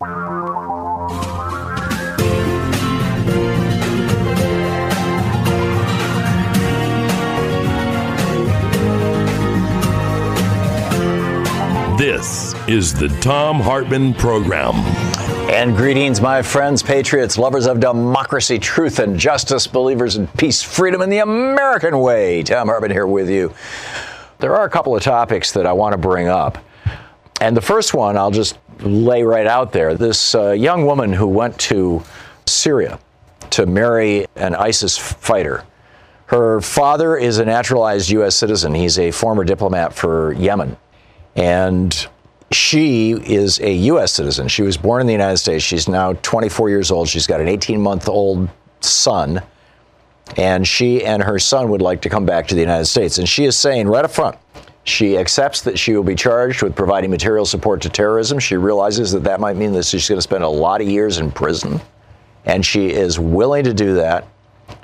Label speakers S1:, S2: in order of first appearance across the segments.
S1: This is the Thom Hartmann Program.
S2: And greetings, my friends, patriots, lovers of democracy, truth, and justice, believers in peace, freedom, and the American way. Thom Hartmann here with you. There are a couple of topics that I want to bring up. And the first one, I'll just lay right out there. This uh, young woman who went to Syria to marry an ISIS fighter. Her father is a naturalized U.S. citizen. He's a former diplomat for Yemen. And she is a U.S. citizen. She was born in the United States. She's now 24 years old. She's got an 18 month old son. And she and her son would like to come back to the United States. And she is saying right up front, she accepts that she will be charged with providing material support to terrorism. She realizes that that might mean that she's going to spend a lot of years in prison. And she is willing to do that.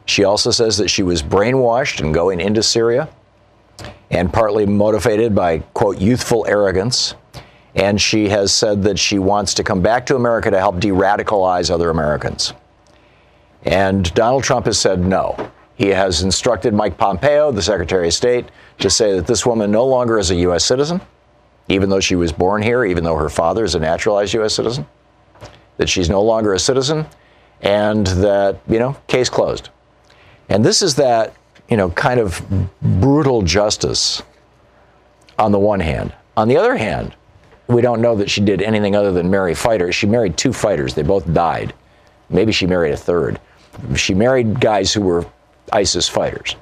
S2: She also says that she was brainwashed in going into Syria and partly motivated by, quote, youthful arrogance. And she has said that she wants to come back to America to help de radicalize other Americans. And Donald Trump has said no. He has instructed Mike Pompeo, the Secretary of State, to say that this woman no longer is a U.S. citizen, even though she was born here, even though her father is a naturalized U.S. citizen, that she's no longer a citizen, and that, you know, case closed. And this is that, you know, kind of brutal justice on the one hand. On the other hand, we don't know that she did anything other than marry fighters. She married two fighters, they both died. Maybe she married a third. She married guys who were ISIS fighters.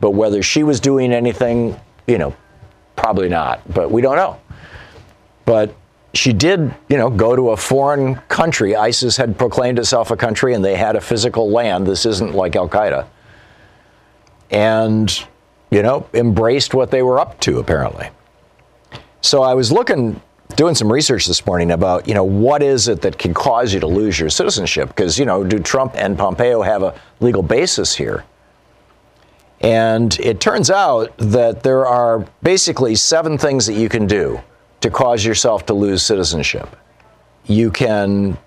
S2: But whether she was doing anything, you know, probably not, but we don't know. But she did, you know, go to a foreign country. ISIS had proclaimed itself a country and they had a physical land. This isn't like Al Qaeda. And, you know, embraced what they were up to, apparently. So I was looking, doing some research this morning about, you know, what is it that can cause you to lose your citizenship? Because, you know, do Trump and Pompeo have a legal basis here? And it turns out that there are basically seven things that you can do to cause yourself to lose citizenship. You can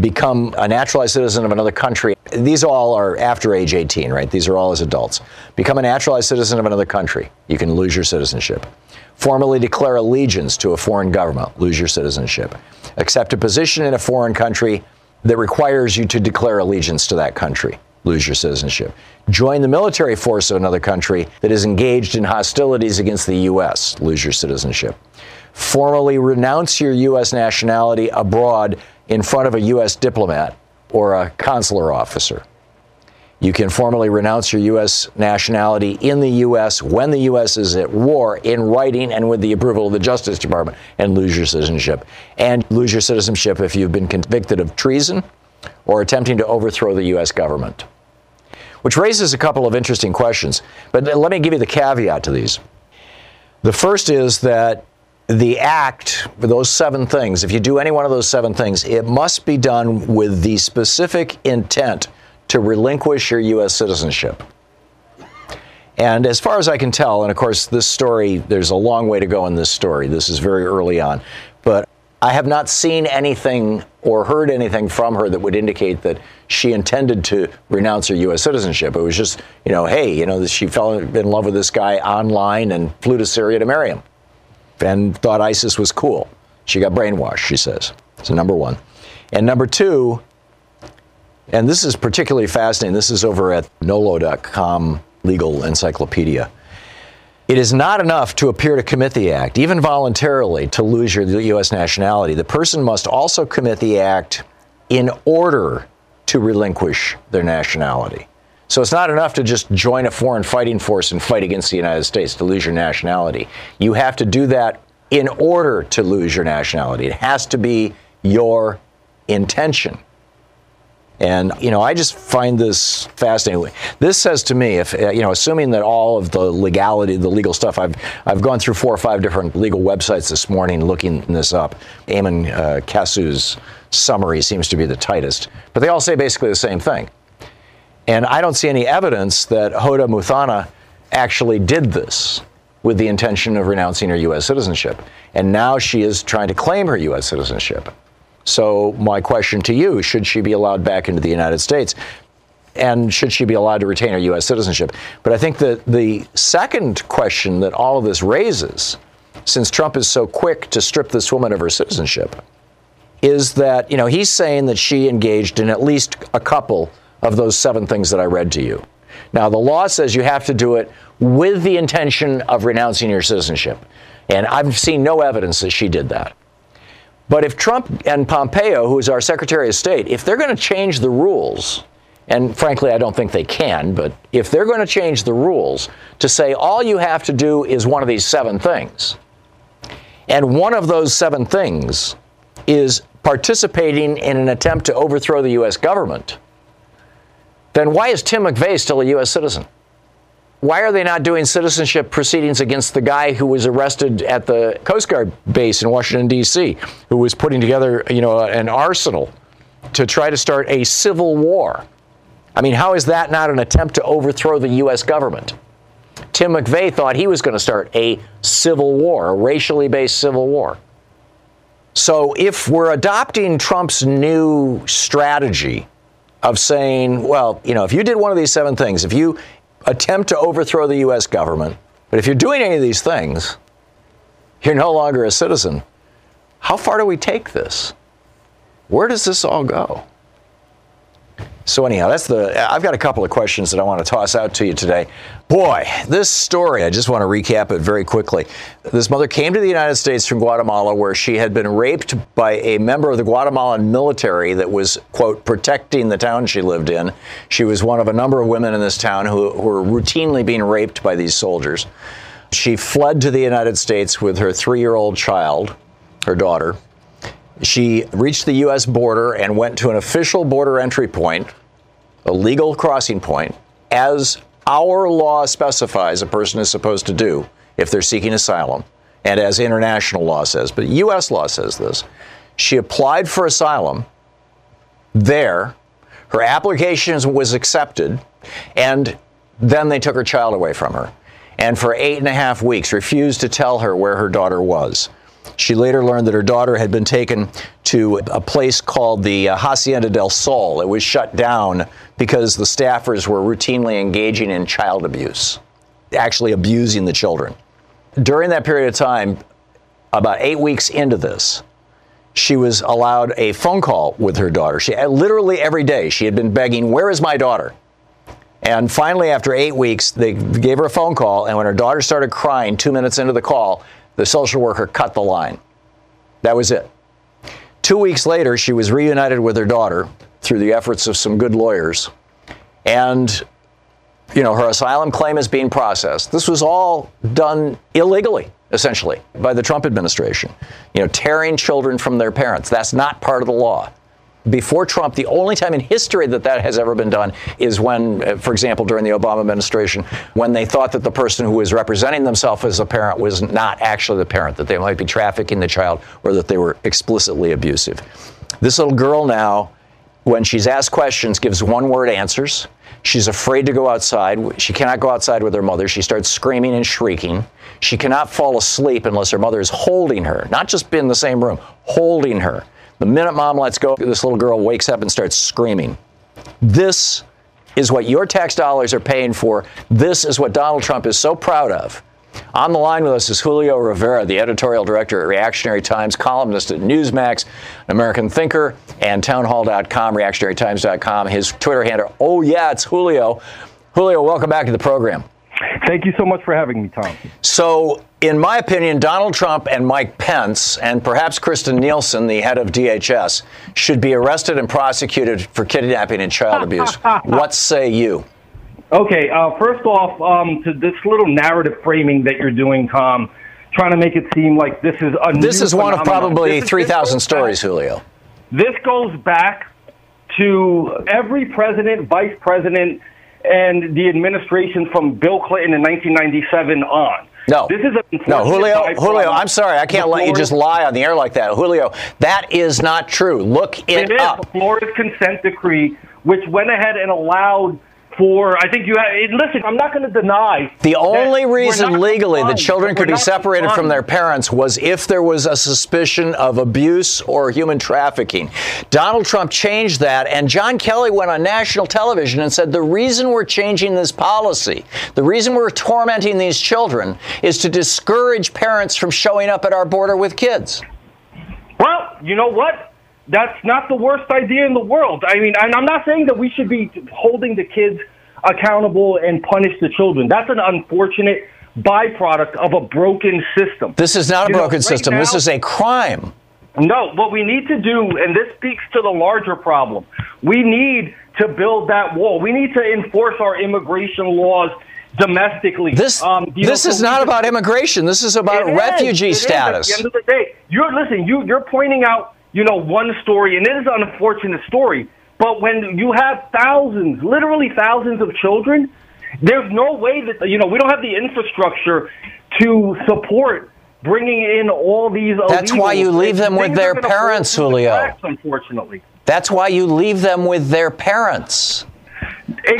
S2: become a naturalized citizen of another country. These all are after age 18, right? These are all as adults. Become a naturalized citizen of another country. You can lose your citizenship. Formally declare allegiance to a foreign government. Lose your citizenship. Accept a position in a foreign country that requires you to declare allegiance to that country lose your citizenship. Join the military force of another country that is engaged in hostilities against the U.S., lose your citizenship. Formally renounce your U.S. nationality abroad in front of a U.S. diplomat or a consular officer. You can formally renounce your U.S. nationality in the U.S. when the U.S. is at war in writing and with the approval of the Justice Department and lose your citizenship. And lose your citizenship if you've been convicted of treason or attempting to overthrow the U.S. government which raises a couple of interesting questions. But let me give you the caveat to these. The first is that the act, for those seven things, if you do any one of those seven things, it must be done with the specific intent to relinquish your U.S. citizenship. And as far as I can tell, and of course, this story, there's a long way to go in this story. This is very early on. But I have not seen anything or heard anything from her that would indicate that she intended to renounce her U.S. citizenship. It was just, you know, hey, you know, she fell in love with this guy online and flew to Syria to marry him. and thought ISIS was cool. She got brainwashed, she says. So, number one. And number two, and this is particularly fascinating, this is over at nolo.com legal encyclopedia. It is not enough to appear to commit the act, even voluntarily, to lose your U.S. nationality. The person must also commit the act in order to relinquish their nationality. So it's not enough to just join a foreign fighting force and fight against the United States to lose your nationality. You have to do that in order to lose your nationality. It has to be your intention. And you know, I just find this fascinating. This says to me, if you know, assuming that all of the legality, the legal stuff, I've I've gone through four or five different legal websites this morning looking this up. Eamon uh, Kasu's summary seems to be the tightest, but they all say basically the same thing. And I don't see any evidence that Hoda Muthana actually did this with the intention of renouncing her U.S. citizenship, and now she is trying to claim her U.S. citizenship. So, my question to you should she be allowed back into the United States? And should she be allowed to retain her U.S. citizenship? But I think that the second question that all of this raises, since Trump is so quick to strip this woman of her citizenship, is that, you know, he's saying that she engaged in at least a couple of those seven things that I read to you. Now, the law says you have to do it with the intention of renouncing your citizenship. And I've seen no evidence that she did that. But if Trump and Pompeo, who is our Secretary of State, if they're going to change the rules, and frankly, I don't think they can, but if they're going to change the rules to say all you have to do is one of these seven things, and one of those seven things is participating in an attempt to overthrow the U.S. government, then why is Tim McVeigh still a U.S. citizen? Why are they not doing citizenship proceedings against the guy who was arrested at the Coast Guard base in Washington D.C., who was putting together, you know, an arsenal to try to start a civil war? I mean, how is that not an attempt to overthrow the U.S. government? Tim McVeigh thought he was going to start a civil war, a racially based civil war. So if we're adopting Trump's new strategy of saying, well, you know, if you did one of these seven things, if you attempt to overthrow the U.S. government. But if you're doing any of these things, you're no longer a citizen. How far do we take this? Where does this all go? So anyhow, that's the. I've got a couple of questions that I want to toss out to you today. Boy, this story. I just want to recap it very quickly. This mother came to the United States from Guatemala, where she had been raped by a member of the Guatemalan military that was quote protecting the town she lived in. She was one of a number of women in this town who, who were routinely being raped by these soldiers. She fled to the United States with her three-year-old child, her daughter. She reached the U.S. border and went to an official border entry point, a legal crossing point, as our law specifies a person is supposed to do if they're seeking asylum, and as international law says, but U.S. law says this. She applied for asylum there. Her application was accepted, and then they took her child away from her. And for eight and a half weeks, refused to tell her where her daughter was. She later learned that her daughter had been taken to a place called the uh, Hacienda del Sol. It was shut down because the staffers were routinely engaging in child abuse, actually abusing the children. During that period of time, about eight weeks into this, she was allowed a phone call with her daughter. She literally every day she had been begging, "Where is my daughter?" And finally, after eight weeks, they gave her a phone call. And when her daughter started crying two minutes into the call, the social worker cut the line. That was it. Two weeks later, she was reunited with her daughter through the efforts of some good lawyers. And, you know, her asylum claim is being processed. This was all done illegally, essentially, by the Trump administration. You know, tearing children from their parents. That's not part of the law before Trump, the only time in history that that has ever been done is when, uh, for example, during the Obama administration, when they thought that the person who was representing themselves as a parent was not actually the parent, that they might be trafficking the child or that they were explicitly abusive. This little girl now, when she's asked questions, gives one word answers. She's afraid to go outside. She cannot go outside with her mother. She starts screaming and shrieking. She cannot fall asleep unless her mother is holding her, not just in the same room, holding her. The minute mom lets go, this little girl wakes up and starts screaming. This is what your tax dollars are paying for. This is what Donald Trump is so proud of. On the line with us is Julio Rivera, the editorial director at Reactionary Times, columnist at Newsmax, an American thinker, and townhall.com, reactionarytimes.com. His Twitter handle, oh yeah, it's Julio. Julio, welcome back to the program.
S3: Thank you so much for having me, Tom.
S2: So, in my opinion, Donald Trump and Mike Pence, and perhaps Kirstjen Nielsen, the head of DHS, should be arrested and prosecuted for kidnapping and child abuse. what say you?
S3: Okay, uh, first off, um, to this little narrative framing that you're doing, Tom, trying to make it seem like this is a
S2: This is one
S3: phenomenon.
S2: of probably 3,000 stories,
S3: back-
S2: Julio.
S3: This goes back to every president, vice president, and the administration from Bill Clinton in 1997 on.
S2: No.
S3: This is a
S2: No, Julio, Julio, I'm sorry. I can't let you just lie on the air like that. Julio, that is not true. Look it,
S3: It is
S2: up.
S3: the Flores consent decree, which went ahead and allowed for. I think you have. Listen, I'm not going to deny
S2: The only reason legally that
S3: complying,
S2: children could be separated from their parents was if there was a suspicion of abuse or human trafficking. Donald Trump changed that, and John Kelly went on national television and said the reason we're changing this policy, the reason we're tormenting these children, is to discourage parents from showing up at our border with kids.
S3: Well, you know what? That's not the worst idea in the world. I mean, and I'm not saying that we should be holding the kids accountable and punish the children. That's an unfortunate byproduct of a broken system.
S2: This is not a
S3: You know,
S2: broken
S3: right
S2: system. this is a crime.
S3: No, what we need to do, and this speaks to the larger problem, we need to build that wall. We need to enforce our immigration laws domestically.
S2: This
S3: Um, you know,
S2: this
S3: so
S2: is not about immigration. This is about refugee
S3: is
S2: status.
S3: At the end of the day, you're listen. You you're pointing out, you know, one story, and it is an unfortunate story. But when you have thousands, literally thousands of children, there's no way that you know we don't have the infrastructure to support bringing in all these.
S2: That's why you leave them with their
S3: are gonna fall
S2: parents, Julio.
S3: cracks, unfortunately.
S2: That's why you leave them with their parents.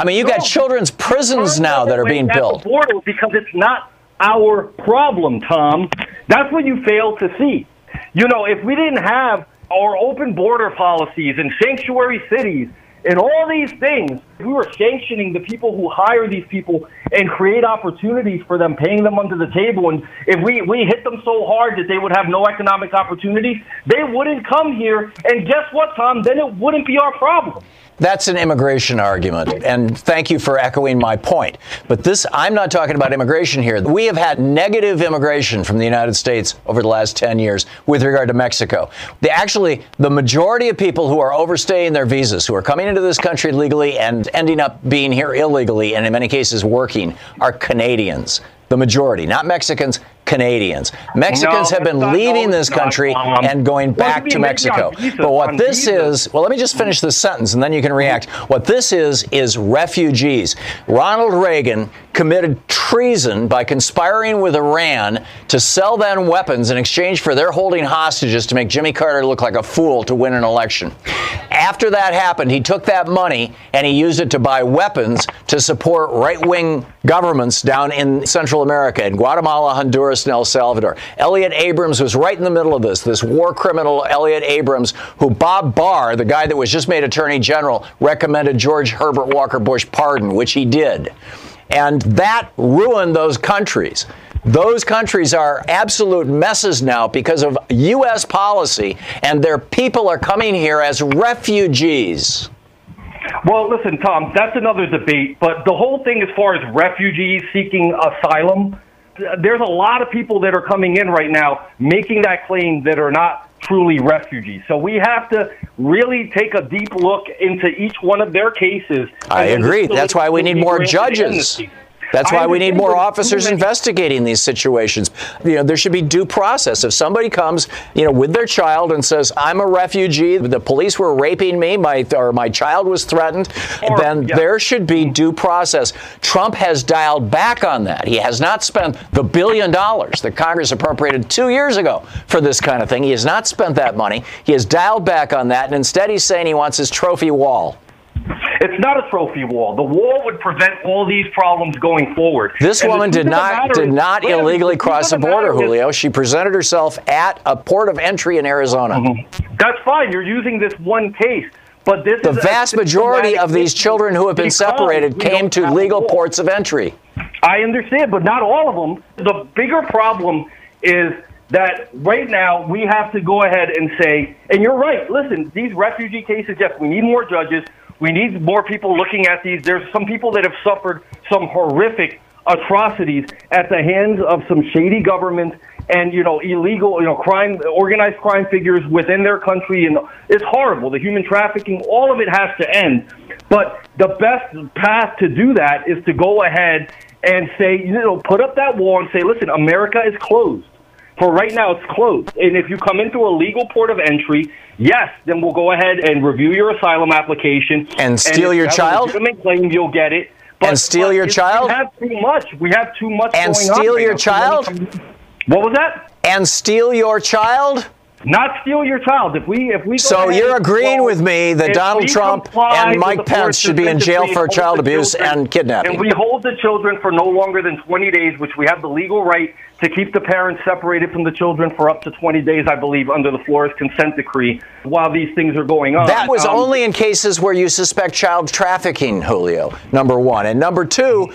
S2: I mean, you got children's prisons now that are being built.
S3: border because it's not our problem, Tom. That's what you fail to see. You know, if we didn't have our open border policies and sanctuary cities and all these things, we were sanctioning the people who hire these people and create opportunities for them, paying them under the table, and if we, we hit them so hard that they would have no economic opportunities, they wouldn't come here. And guess what, Tom? Then it wouldn't be our problem.
S2: That's an immigration argument, and thank you for echoing my point. But this, I'm not talking about immigration here. We have had negative immigration from the United States over the last 10 years with regard to Mexico. The, actually, the majority of people who are overstaying their visas, who are coming into this country legally and ending up being here illegally, and in many cases working, are Canadians. The majority, not Mexicans, Canadians. Mexicans
S3: No,
S2: have been
S3: not-
S2: leaving
S3: no,
S2: this
S3: it's not,
S2: country and going back to Mexico. But what this is, well, let me just finish this sentence and then you can react. What this is, is refugees. Ronald Reagan committed treason by conspiring with Iran to sell them weapons in exchange for their holding hostages to make Jimmy Carter look like a fool to win an election. After that happened, he took that money and he used it to buy weapons to support right wing governments down in Central America, in Guatemala, Honduras, and El Salvador. Elliot Abrams was right in the middle of this, this war criminal, Elliot Abrams, who Bob Barr, the guy that was just made Attorney General, recommended George Herbert Walker Bush pardon, which he did. And that ruined those countries. Those countries are absolute messes now because of U.S. policy, and their people are coming here as refugees.
S3: Well, listen, Tom, that's another debate. But the whole thing, as far as refugees seeking asylum, there's a lot of people that are coming in right now making that claim that are not truly refugees. So we have to really take a deep look into each one of their cases.
S2: I agree. That's why we need more judges. That's why we need more officers investigating these situations. You know, there should be due process. If somebody comes, you know, with their child and says, "I'm a refugee. The police were raping me. My or my child was threatened,"
S3: Or-
S2: then
S3: yeah.
S2: there should be due process. Trump has dialed back on that. He has not spent the billion dollars that Congress appropriated two years ago for this kind of thing. He has not spent that money. He has dialed back on that, and instead he's saying he wants his trophy wall.
S3: It's not a trophy wall. The wall would prevent all these problems going forward.
S2: This
S3: And
S2: woman did not did
S3: is-
S2: not
S3: Wait a minute,
S2: illegally
S3: the
S2: cross the border,
S3: is-
S2: Julio. She presented herself at a port of entry in Arizona. Mm-hmm.
S3: That's fine. You're using this one case. But this
S2: The vast majority of these children who have been separated came to legal ports of entry.
S3: I understand, but not all of them. The bigger problem is that right now we have to go ahead and say, and you're right, listen, these refugee cases, yes, we need more judges. We need more people looking at these. There's some people that have suffered some horrific atrocities at the hands of some shady governments and you know illegal you know crime organized crime figures within their country. And it's horrible the human trafficking. All of it has to end. But the best path to do that is to go ahead and say you know put up that wall and say listen america is closed for right now it's closed and if you come into a legal port of entry yes then we'll go ahead and review your asylum application
S2: and steal your child
S3: claim you'll get it
S2: but, and steal your child?
S3: We have too much. We have too much.
S2: And steal your child?
S3: What was that?
S2: And steal your child?
S3: Not steal your child. If we if we
S2: so you're agreeing with me that Donald Trump and Mike Pence should be in jail for child abuse children, and kidnapping.
S3: And we hold the children for no longer than 20 days, which we have the legal right to keep the parents separated from the children for up to 20 days, I believe, under the Flores consent decree while these things are going on.
S2: That was um, only in cases where you suspect child trafficking, Julio. Number one, and number two.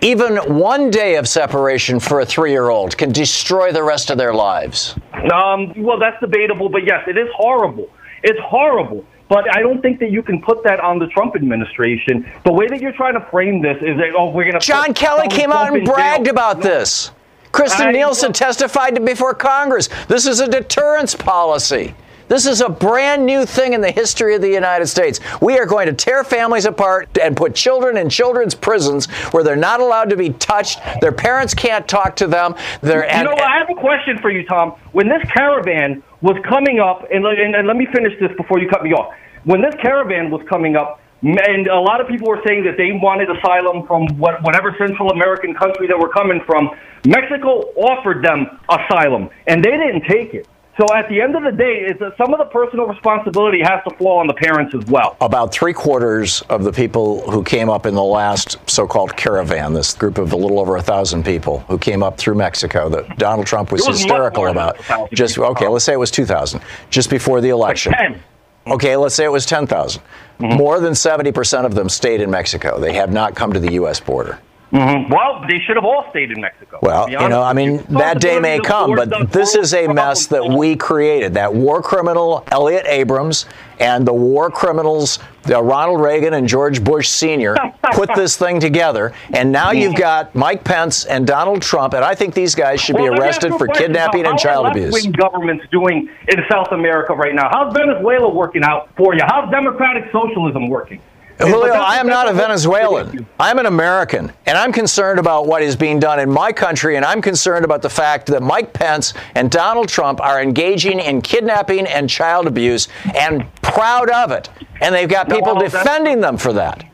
S2: Even one day of separation for a three year old can destroy the rest of their lives.
S3: Um, well, that's debatable, but yes, it is horrible. It's horrible. But I don't think that you can put that on the Trump administration. The way that you're trying to frame this is that, oh, we're going to.
S2: John Kelly came Trump out and bragged jail. about no. this. Kirstjen Nielsen testified before Congress. This is a deterrence policy. This is a brand new thing in the history of the United States. We are going to tear families apart and put children in children's prisons where they're not allowed to be touched. Their parents can't talk to them. They're,
S3: you know, I have a question for you, Tom. When this caravan was coming up, and, and, and let me finish this before you cut me off. When this caravan was coming up, and a lot of people were saying that they wanted asylum from what, whatever Central American country they were coming from. Mexico offered them asylum, and they didn't take it. So at the end of the day, that some of the personal responsibility has to fall on the parents as well.
S2: About three quarters of the people who came up in the last so-called caravan, this group of a little over a thousand people who came up through Mexico, that Donald Trump was, was hysterical about. Just okay, let's say it was two thousand, just before the election.
S3: Like
S2: okay, let's say it was ten thousand. Mm mm-hmm. More than seventy percent of them stayed in Mexico. They have not come to the U.S. border.
S3: Mm-hmm. Well, they should have all stayed in Mexico.
S2: Well, you know, I mean, that day may come, but this is a mess that we created. That war criminal Elliot Abrams and the war criminals uh, Ronald Reagan and George Bush Sr. put this thing together, and now you've got Mike Pence and Donald Trump, and I think these guys should well, be arrested for question. kidnapping and child abuse.
S3: What government's doing in South America right now? How's Venezuela working out for you? How's democratic socialism working?
S2: Julio, I am not a Venezuelan. I'm an American, and I'm concerned about what is being done in my country, and I'm concerned about the fact that Mike Pence and Donald Trump are engaging in kidnapping and child abuse and proud of it. And they've got people no, defending them for that.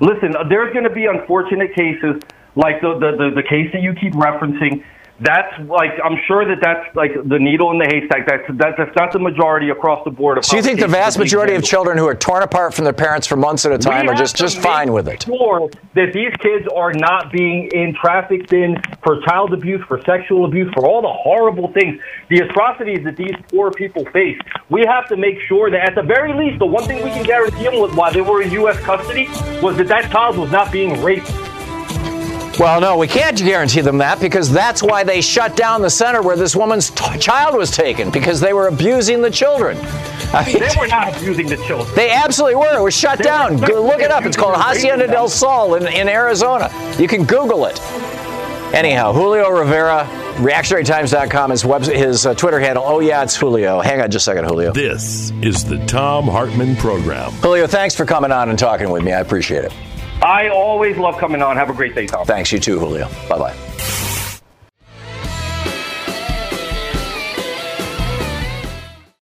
S3: Listen, uh, there's going to be unfortunate cases like the, the, the, the case that you keep referencing that's like I'm sure that that's like the needle in the haystack. That's that's, that's not the majority across the board.
S2: Of so you think the vast majority of children who are torn apart from their parents for months at a time are just just fine with it?
S3: Sure that these kids are not being in trafficked in for child abuse, for sexual abuse, for all the horrible things, the atrocities that these poor people face. We have to make sure that at the very least, the one thing we can guarantee them was while they were in U.S. custody was that that child was not being raped
S2: well, no, we can't guarantee them that because that's why they shut down the center where this woman's t- child was taken because they were abusing the children.
S3: I mean, they were not abusing the children.
S2: They absolutely were. It was shut they down. Go, look it up. It's called Hacienda del Sol in, in Arizona. You can Google it. Anyhow, Julio Rivera, reactionarytimes.com, his, web, his uh, Twitter handle. Oh, yeah, it's Julio. Hang on just a second, Julio.
S1: This is the Thom Hartmann Program.
S2: Julio, thanks for coming on and talking with me. I appreciate it.
S3: I always love coming on. Have a great day, Tom.
S2: Thanks, you too, Julio. Bye bye.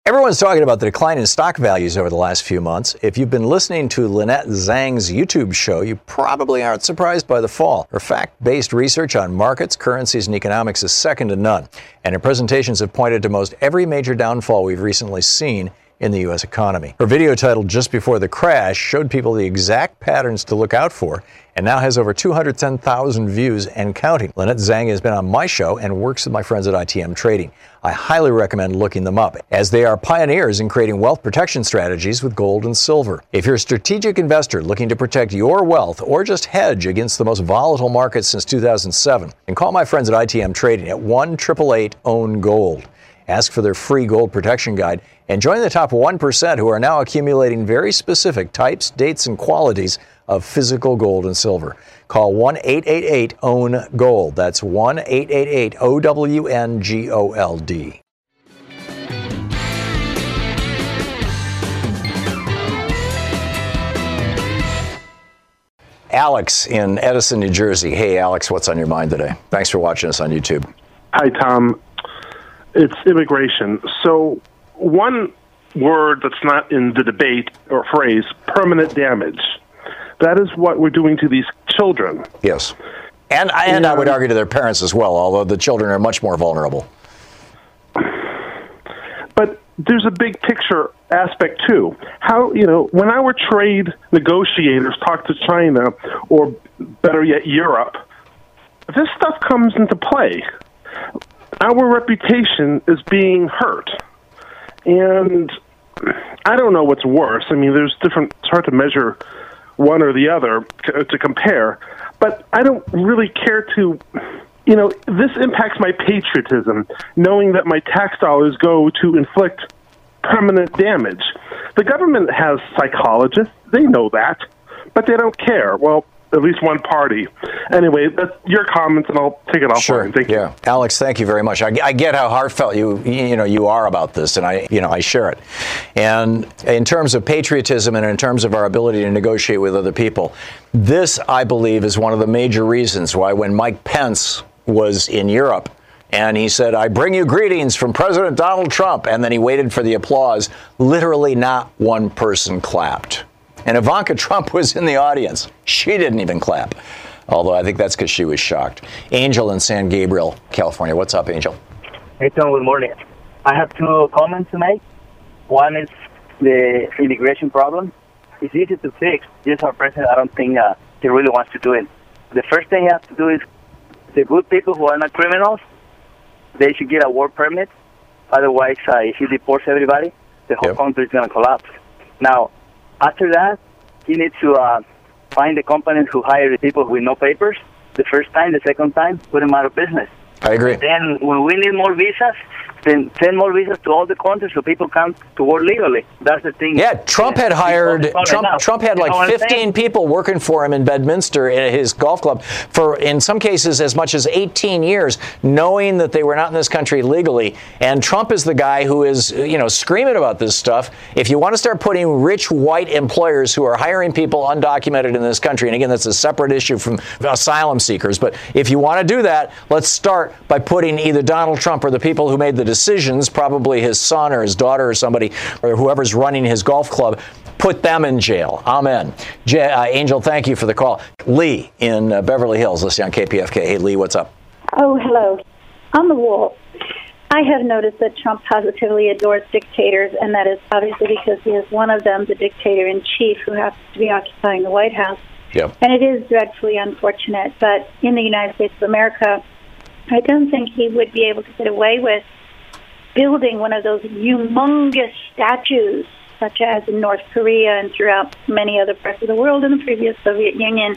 S2: Everyone's talking about the decline in stock values over the last few months. If you've been listening to Lynette Zang's YouTube show, you probably aren't surprised by the fall. Her fact based research on markets, currencies, and economics is second to none. And her presentations have pointed to most every major downfall we've recently seen in the U.S. economy. Her video titled Just Before the Crash showed people the exact patterns to look out for and now has over 210,000 views and counting. Lynette Zang has been on my show and works with my friends at ITM Trading. I highly recommend looking them up, as they are pioneers in creating wealth protection strategies with gold and silver. If you're a strategic investor looking to protect your wealth or just hedge against the most volatile markets since 2007, then call my friends at ITM Trading at 1 888 OWN GOLD. Ask for their free gold protection guide and join the top 1% who are now accumulating very specific types, dates, and qualities of physical gold and silver. Call 1 888 OWN GOLD. That's 1 888 O W N G O L D. Alex in Edison, New Jersey. Hey, Alex, what's on your mind today? Thanks for watching us on YouTube.
S4: Hi, Tom. It's immigration. So, one word that's not in the debate or phrase permanent damage. That is what we're doing to these children.
S2: Yes. And, and I would um, argue to their parents as well, although the children are much more vulnerable.
S4: But there's a big picture aspect too. How, you know, when our trade negotiators talk to China, or better yet, Europe, this stuff comes into play. Our reputation is being hurt. And I don't know what's worse. I mean, there's different, it's hard to measure one or the other to compare. But I don't really care to, you know, this impacts my patriotism, knowing that my tax dollars go to inflict permanent damage. The government has psychologists, they know that, but they don't care. Well, at least one party. Anyway, that's your comments, and I'll take it offline.
S2: Sure.
S4: Thank
S2: yeah.
S4: you,
S2: Alex. Thank you very much. I, I, get how heartfelt you you know you are about this, and I you know I share it. And in terms of patriotism, and in terms of our ability to negotiate with other people, this I believe is one of the major reasons why when Mike Pence was in Europe. And he said, I bring you greetings from President Donald Trump. And then he waited for the applause. Literally, not one person clapped. And Ivanka Trump was in the audience. She didn't even clap. Although I think that's because she was shocked. Angel in San Gabriel, California. What's up, Angel?
S5: Hey, Tom, good morning. I have two comments to make. One is the immigration problem. It's easy to fix. Just our president, I don't think uh, he really wants to do it. The first thing he has to do is the good people who are not criminals, they should get a work permit. Otherwise, uh, if he deports everybody, the whole
S2: Yep.
S5: country is going to collapse. Now, after that, he needs to uh, find the companies who hire the people with no papers. The first time, the second time, put them out of business.
S2: I agree.
S5: Then, when we need more visas, then send more visas to all the countries so people come to work legally. That's the thing.
S2: Yeah, Trump had hired Trump.
S5: enough.
S2: Trump had
S5: You know
S2: like 15 people working for him in Bedminster in his golf club for, in some cases, as much as 18 years, knowing that they were not in this country legally. And Trump is the guy who is, you know, screaming about this stuff. If you want to start putting rich white employers who are hiring people undocumented in this country, and again, that's a separate issue from asylum seekers. But if you want to do that, let's start by putting either Donald Trump or the people who made the decisions, probably his son or his daughter or somebody, or whoever's running his golf club, put them in jail. Amen. J- uh, Angel, thank you for the call. Lee in uh, Beverly Hills, listening on KPFK. Hey, Lee, what's up?
S6: Oh, hello. On the wall, I have noticed that Trump positively adores dictators, and that is obviously because he is one of them, the dictator in chief, who happens to be occupying the White House.
S2: Yep.
S6: And it is dreadfully unfortunate, but in the United States of America, I don't think he would be able to get away with building one of those humongous statues, such as in North Korea and throughout many other parts of the world in the previous Soviet Union.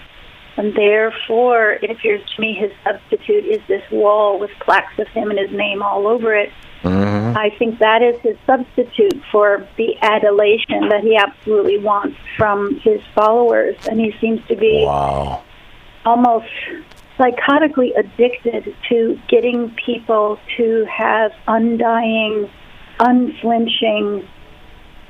S6: And therefore, it appears to me his substitute is this wall with plaques of him and his name all over it. Mm-hmm. I think that is his substitute for the adulation that he absolutely wants from his followers. And he seems to be
S2: Wow.
S6: almost psychotically addicted to getting people to have undying, unflinching,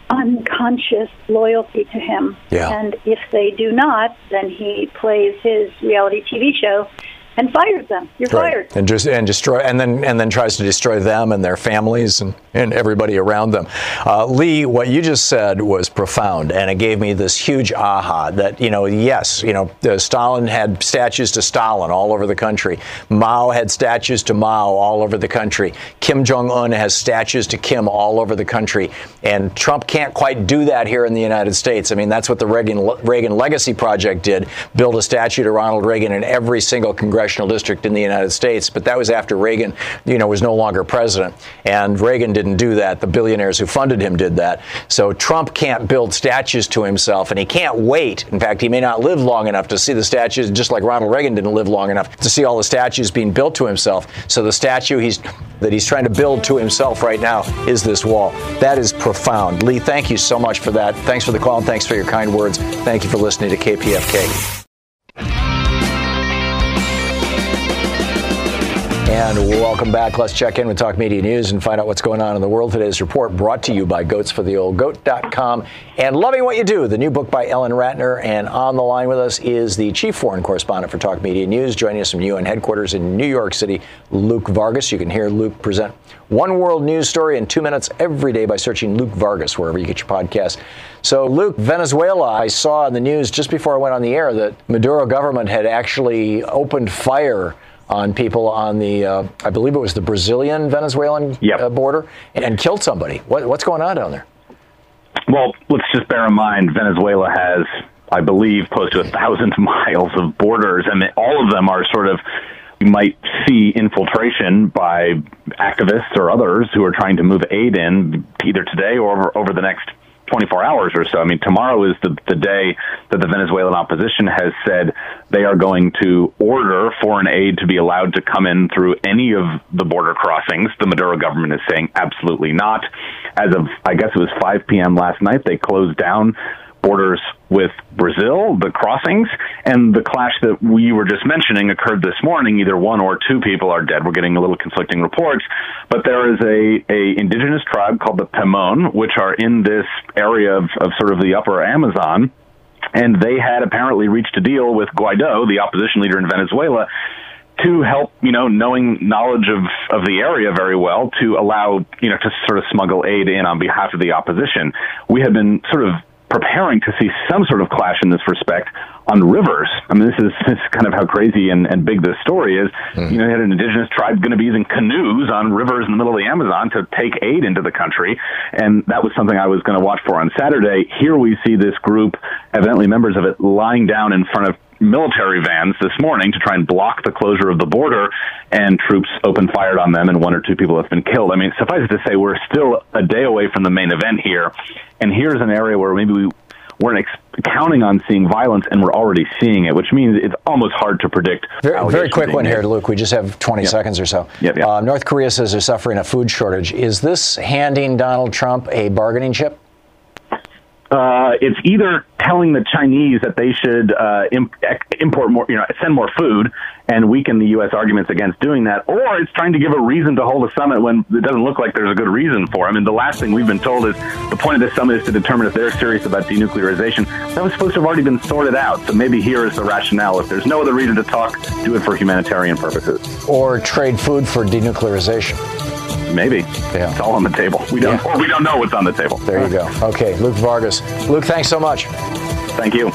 S6: unconscious loyalty to him.
S2: Yeah.
S6: And if they do not, then he plays his reality TV show and fires them. You're
S2: Right.
S6: fired.
S2: And just and destroy and then and then tries to destroy them and their families and, and everybody around them. Uh, Lee, what you just said was profound, and it gave me this huge aha that you know, yes, you know, uh, Stalin had statues to Stalin all over the country. Mao had statues to Mao all over the country. Kim Jong Un has statues to Kim all over the country, and Trump can't quite do that here in the United States. I mean, that's what the Reagan Reagan Legacy Project did: build a statue to Ronald Reagan in every single congressional district in the United States. But that was after Reagan, you know, was no longer president, and Reagan didn't do that. The billionaires who funded him did that. So Trump can't build statues to himself, and he can't wait. In fact, he may not live long enough to see the statues, just like Ronald Reagan didn't live long enough to see all the statues being built to himself. So the statue he's that he's trying to build to himself right now is this wall. That is profound. Lee, thank you so much for that. Thanks for the call and thanks for your kind words. Thank you for listening to KPFK. And welcome back. Let's check in with Talk Media News and find out what's going on in the world. Today's report brought to you by goatsfortheoldgoat.com and Loving What You Do, the new book by Ellen Ratner. And on the line with us is the chief foreign correspondent for Talk Media News, joining us from UN headquarters in New York City, Luke Vargas. You can hear Luke present one world news story in two minutes every day by searching Luke Vargas wherever you get your podcast. So, Luke, Venezuela, I saw in the news just before I went on the air that Maduro government had actually opened fire on people on the, uh, I believe it was the Brazilian Venezuelan
S7: Yep.
S2: uh, border, and, and killed somebody. What, what's going on down there?
S7: Well, let's just bear in mind Venezuela has, I believe, close to a thousand miles of borders, and all of them are sort of. You might see infiltration by activists or others who are trying to move aid in either today or over, over the next 24 hours or so. I mean, tomorrow is the, the day that the Venezuelan opposition has said they are going to order foreign aid to be allowed to come in through any of the border crossings. The Maduro government is saying absolutely not. As of, I guess it was 5 p.m. last night, they closed down borders with Brazil, the crossings, and the clash that we were just mentioning occurred this morning. Either one or two people are dead. We're getting a little conflicting reports, but there is a, a indigenous tribe called the Pemon, which are in this area of, of sort of the upper Amazon, and they had apparently reached a deal with Guaido, the opposition leader in Venezuela, to help, you know, knowing knowledge of, of the area very well to allow, you know, to sort of smuggle aid in on behalf of the opposition. We have been sort of preparing to see some sort of clash in this respect on rivers. I mean, this is, this is kind of how crazy and, and big this story is. Hmm. You know, you had an indigenous tribe going to be using canoes on rivers in the middle of the Amazon to take aid into the country. And that was something I was going to watch for on Saturday. Here we see this group, evidently members of it, lying down in front of military vans this morning to try and block the closure of the border, and troops opened fire on them, and one or two people have been killed. I mean, suffice it to say, we're still a day away from the main event here, and here's an area where maybe we weren't ex- counting on seeing violence, and we're already seeing it, which means it's almost hard to predict.
S2: Very, very quick one
S7: made.
S2: here, Luke. We just have 20 seconds or so.
S7: Yep, yep.
S2: Uh, North Korea says they're suffering a food shortage. Is this handing Donald Trump a bargaining chip?
S7: Uh, it's either telling the Chinese that they should uh, imp- import more, you know, send more food and weaken the U.S. arguments against doing that, or it's trying to give a reason to hold a summit when it doesn't look like there's a good reason for. I mean, the last thing we've been told is the point of this summit is to determine if they're serious about denuclearization. That was supposed to have already been sorted out. So maybe here is the rationale. If there's no other reason to talk, do it for humanitarian purposes.
S2: Or trade food for denuclearization?
S7: Maybe.
S2: Yeah.
S7: It's all on the table. We don't,
S2: Yeah.
S7: or we don't know what's on the table.
S2: There you go. Okay, Luke Vargas. Luke, thanks so much.
S7: Thank you.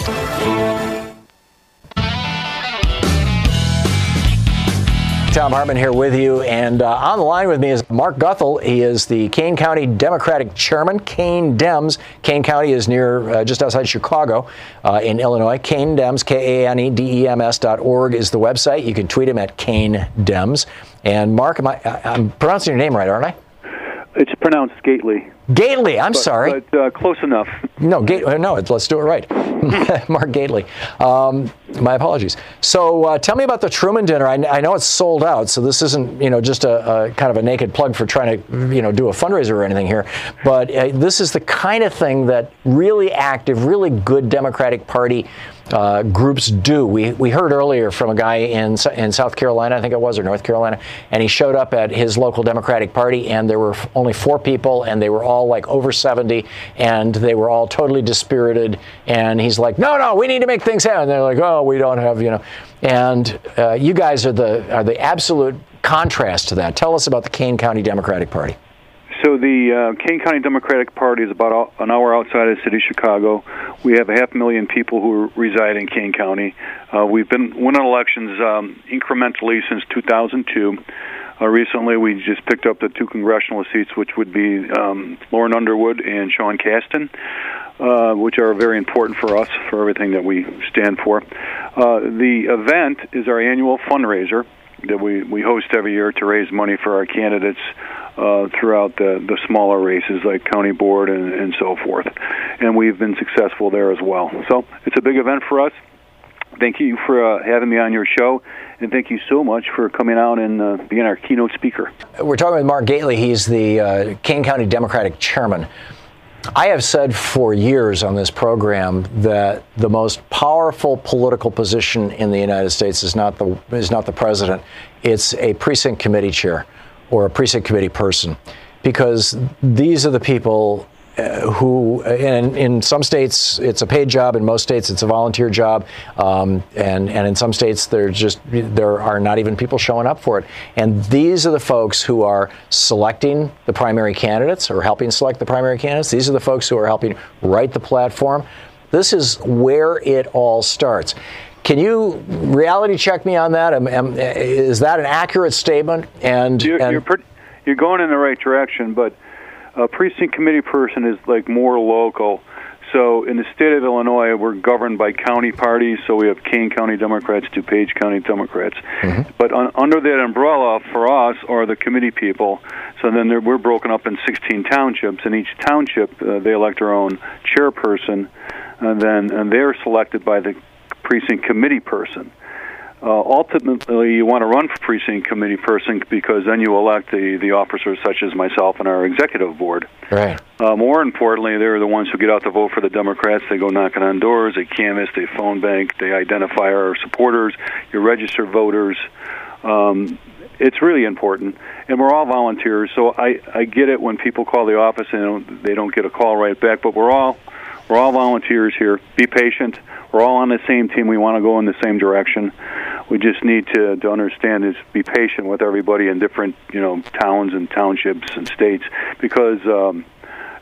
S2: Thom Hartmann here with you, and uh, on the line with me is Mark Guthel. He is the Kane County Democratic Chairman, Kane Dems. Kane County is near, uh, just outside Chicago uh, in Illinois. Kane Dems, K A N E D E M S dot org is the website. You can tweet him at Kane Dems. And Mark, am I- I'm pronouncing your name right, aren't I?
S8: It's pronounced Gately.
S2: Gately, I'm
S8: but,
S2: sorry.
S8: But uh, close enough.
S2: No, Gate, uh, no, let's do it right. Mark Gately. Um, my apologies. So uh, tell me about the Truman Dinner. I, I know it's sold out, so this isn't you know just a, a kind of a naked plug for trying to you know do a fundraiser or anything here. But uh, this is the kind of thing that really active, really good Democratic Party. Uh, groups do. We, we heard earlier from a guy in in South Carolina, I think it was, or North Carolina, and he showed up at his local Democratic Party, and there were only four people, and they were all like over 70 and they were all totally dispirited. And he's like, no, no, we need to make things happen. And they're like, oh, we don't have, you know. And uh, you guys are the, are the absolute contrast to that. Tell us about the Kane County Democratic Party.
S8: So the uh, Kane County Democratic Party is about an hour outside of the city of Chicago. We have a half million people who reside in Kane County. Uh, we've been winning elections um, incrementally since 2002. Uh, recently, we just picked up the two congressional seats, which would be um, Lauren Underwood and Sean Casten, uh, which are very important for us for everything that we stand for. Uh, the event is our annual fundraiser that we, we host every year to raise money for our candidates uh, throughout the, the smaller races like county board and, and so forth. And we've been successful there as well. So it's a big event for us. Thank you for uh, having me on your show, and thank you so much for coming out and uh, being our keynote speaker.
S2: We're talking with Mark Gately. He's the uh, Kane County Democratic Chairman. I have said for years on this program that the most powerful political position in the United States is not the is not the president; it's a precinct committee chair or a precinct committee person, because these are the people uh, who, in, in some states, it's a paid job. In most states, it's a volunteer job, um, and and in some states, there just there are not even people showing up for it. And these are the folks who are selecting the primary candidates or helping select the primary candidates. These are the folks who are helping write the platform. This is where it all starts. Can you reality check me on that? Am, am, is that an accurate statement? And
S8: you're,
S2: and,
S8: you're, pretty, you're going in the right direction, but a precinct committee person is like more local. So in the state of Illinois, we're governed by county parties. So we have Kane County Democrats, DuPage County Democrats. Mm-hmm. But un- under that umbrella, for us, are the committee people. So then we're broken up in 16 townships, and each township uh, they elect their own chairperson, and then and they're selected by the precinct committee person. Uh, ultimately, you want to run for precinct committee person because then you elect the, the officers such as myself and our executive board.
S2: Right.
S8: Uh, more importantly, they're the ones who get out to vote for the Democrats. They go knocking on doors, they canvass, they phone bank, they identify our supporters, your registered voters. Um, it's really important, and we're all volunteers. So I, I get it when people call the office and they don't, they don't get a call right back. But we're all we're all volunteers here. Be patient. We're all on the same team. We want to go in the same direction. We just need to, to understand is be patient with everybody in different you know towns and townships and states because. Um,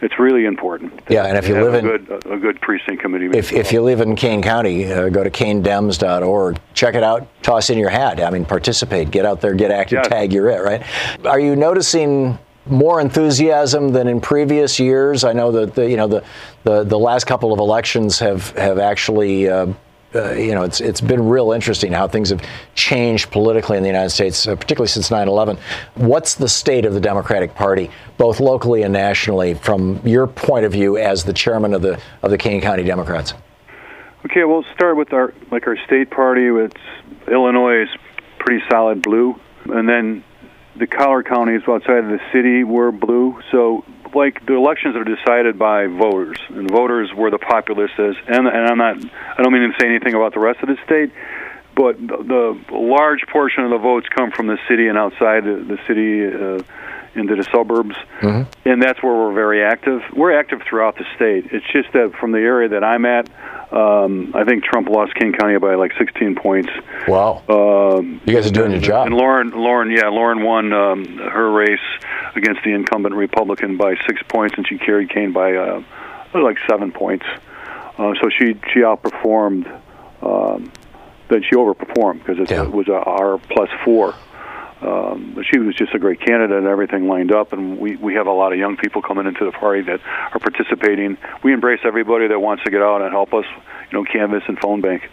S8: it's really important.
S2: Yeah, and if you live
S8: a
S2: in
S8: good, a good precinct committee,
S2: if, if you live in Kane County, uh, go to kanedems.org. Check it out. Toss in your hat. I mean, participate. Get out there. Get active.
S8: Yes.
S2: Tag. You're it. Right. Are you noticing more enthusiasm than in previous years? I know that the, you know the, the, the last couple of elections have have actually. Uh, uh, you know, it's it's been real interesting how things have changed politically in the United States, uh, particularly since 9/11. What's the state of the Democratic Party, both locally and nationally, from your point of view as the chairman of the of the Kane County Democrats?
S8: Okay, we'll start with our like our state party. It's Illinois is pretty solid blue, and then the collar counties outside of the city were blue. So like the elections are decided by voters, and voters were the populace is. And, and I'm not, I don't mean to say anything about the rest of the state, but the, the large portion of the votes come from the city and outside the city. Uh, into the suburbs,
S2: mm-hmm.
S8: and that's where we're very active. We're active throughout the state. It's just that from the area that I'm at, um, I think Trump lost Kane County by like 16 points.
S2: Wow!
S8: Um,
S2: you guys are doing your job.
S8: And Lauren, Lauren, yeah, Lauren won um, her race against the incumbent Republican by six points, and she carried Kane by uh, like seven points. Uh, so she she outperformed. Um, then she overperformed because it,
S2: Yeah.
S8: it was a R plus four. Um, she was just a great candidate and everything lined up. And we, we have a lot of young people coming into the party that are participating. We embrace everybody that wants to get out and help us, you know, canvas and phone bank.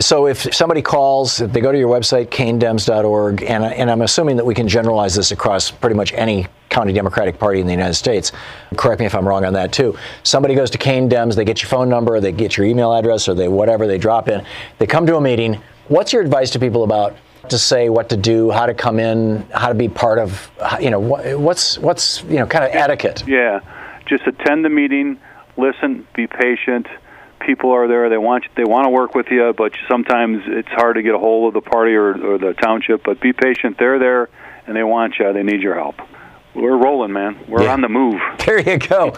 S2: So if somebody calls, if they go to your website, kanedems.org, and, and I'm assuming that we can generalize this across pretty much any county Democratic Party in the United States. Correct me if I'm wrong on that too. Somebody goes to Kane Dems, they get your phone number, they get your email address, or they whatever they drop in. They come to a meeting. What's your advice to people about to say what to do, how to come in, how to be part of, you know, what, what's what's you know kind of etiquette?
S8: Yeah, just attend the meeting, listen, be patient. People are there; they want they want to work with you, but sometimes it's hard to get a hold of the party or, or the township. But be patient; they're there, and they want you. They need your help. We're rolling, man. We're
S2: Yeah.
S8: on the move.
S2: There you go.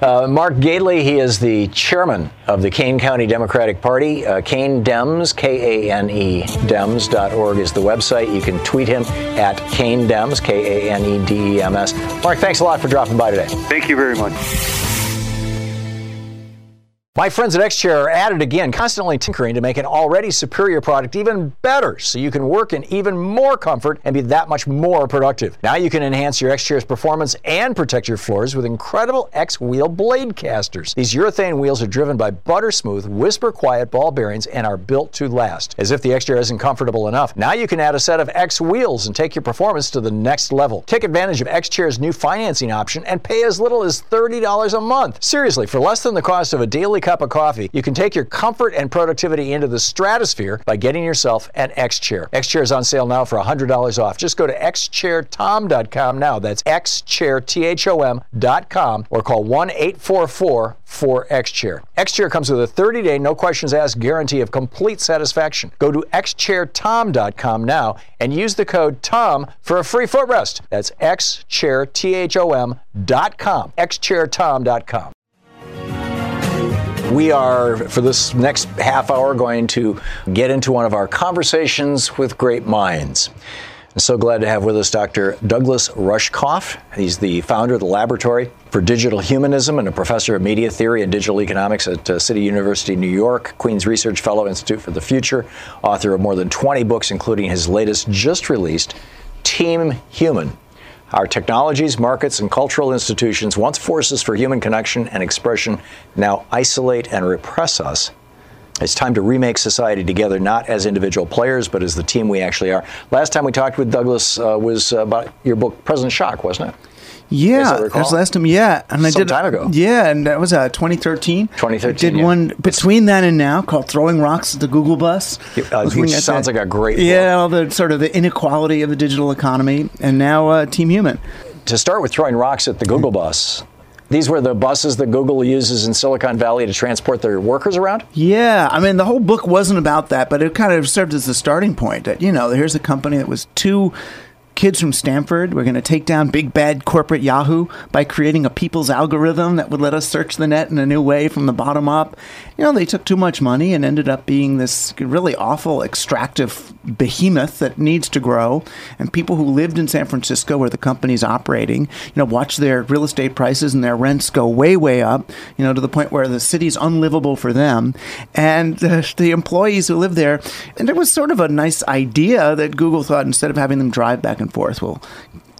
S2: Uh, Mark Gately, he is the chairman of the Kane County Democratic Party. Uh, Kane Dems, K A N E Dems.org is the website. You can tweet him at Kane Dems, K A N E D E M S. Mark, thanks a lot for dropping by today.
S8: Thank you very much.
S2: My friends at XChair are at it again, constantly tinkering to make an already superior product even better so you can work in even more comfort and be that much more productive. Now you can enhance your XChair's performance and protect your floors with incredible X wheel blade casters. These urethane wheels are driven by butter smooth, whisper quiet ball bearings and are built to last. As if the XChair isn't comfortable enough, now you can add a set of X wheels and take your performance to the next level. Take advantage of XChair's new financing option and pay as little as $30 a month. Seriously, for less than the cost of a daily cup of coffee, you can take your comfort and productivity into the stratosphere by getting yourself an X Chair. X Chair is on sale now for $100 off. Just go to xchairthom.com now. That's xchairthom.com or call 1 844 4 X Chair. X Chair comes with a 30 day, no questions asked guarantee of complete satisfaction. Go to xchairthom.com now and use the code TOM for a free footrest. That's xchairthom.com. xchairtom.com. We are, for this next half hour, going to get into one of our conversations with great minds. I'm so glad to have with us Dr. Douglas Rushkoff. He's the founder of the Laboratory for Digital Humanism and a professor of media theory and digital economics at uh, City University, New York, Queen's Research Fellow, Institute for the Future, author of more than 20 books, including his latest just released, Team Human. Our technologies, markets, and cultural institutions, once forces for human connection and expression, now isolate and repress us. It's time to remake society together, not as individual players, but as the team we actually are. Last time we talked with Douglas uh, was about your book, Present Shock, wasn't it?
S9: Yeah, that was last time. Yeah, and I
S2: Some
S9: did
S2: time ago.
S9: Yeah, and that was uh, 2013.
S2: 2013,
S9: I did
S2: yeah.
S9: one between then and now called "Throwing Rocks at the Google Bus,"
S2: Uh, which sounds
S9: the-
S2: like a great
S9: Yeah, all the sort of the inequality of the digital economy, and now uh, Team Human.
S2: To start with throwing rocks at the Google bus, these were the buses that Google uses in Silicon Valley to transport their workers around?
S9: Yeah, I mean the whole book wasn't about that, but it kind of served as a starting point. That you know, here's a company that was two kids from Stanford. We're going to take down big bad corporate Yahoo by creating a people's algorithm that would let us search the net in a new way from the bottom up. You know, they took too much money and ended up being this really awful extractive behemoth that needs to grow. And people who lived in San Francisco where the company's operating, you know, watch their real estate prices and their rents go way, way up, you know, to the point where the city's unlivable for them. And uh, the employees who live there, and it was sort of a nice idea that Google thought instead of having them drive back and forth, we'll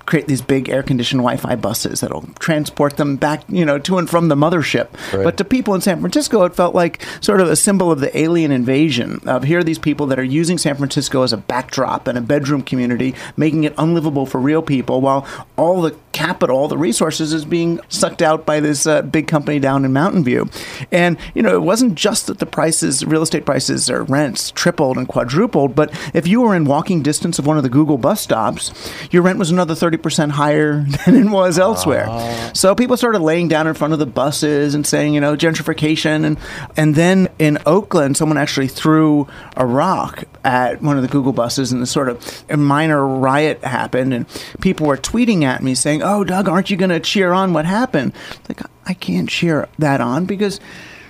S9: create these big air-conditioned Wi-Fi buses that'll transport them back, you know, to and from the mothership.
S2: Right.
S9: But to people in San Francisco, it felt like sort of a symbol of the alien invasion. Of here are these people that are using San Francisco as a backdrop and a bedroom community, making it unlivable for real people, while all the capital, all the resources, is being sucked out by this uh, big company down in Mountain View. And you know, it wasn't just that the prices, real estate prices or rents, tripled and quadrupled, but if you were in walking distance of one of the Google bus stops, your rent was another thirty percent higher than it was elsewhere. Ah. So people started laying down in front of the buses and saying, you know, gentrification, and and then in Oakland, someone actually threw a rock at one of the Google buses, and this sort of a minor riot happened, and people were tweeting at me saying, "Oh, Doug, aren't you going to cheer on what happened?" Like I can't cheer that on because.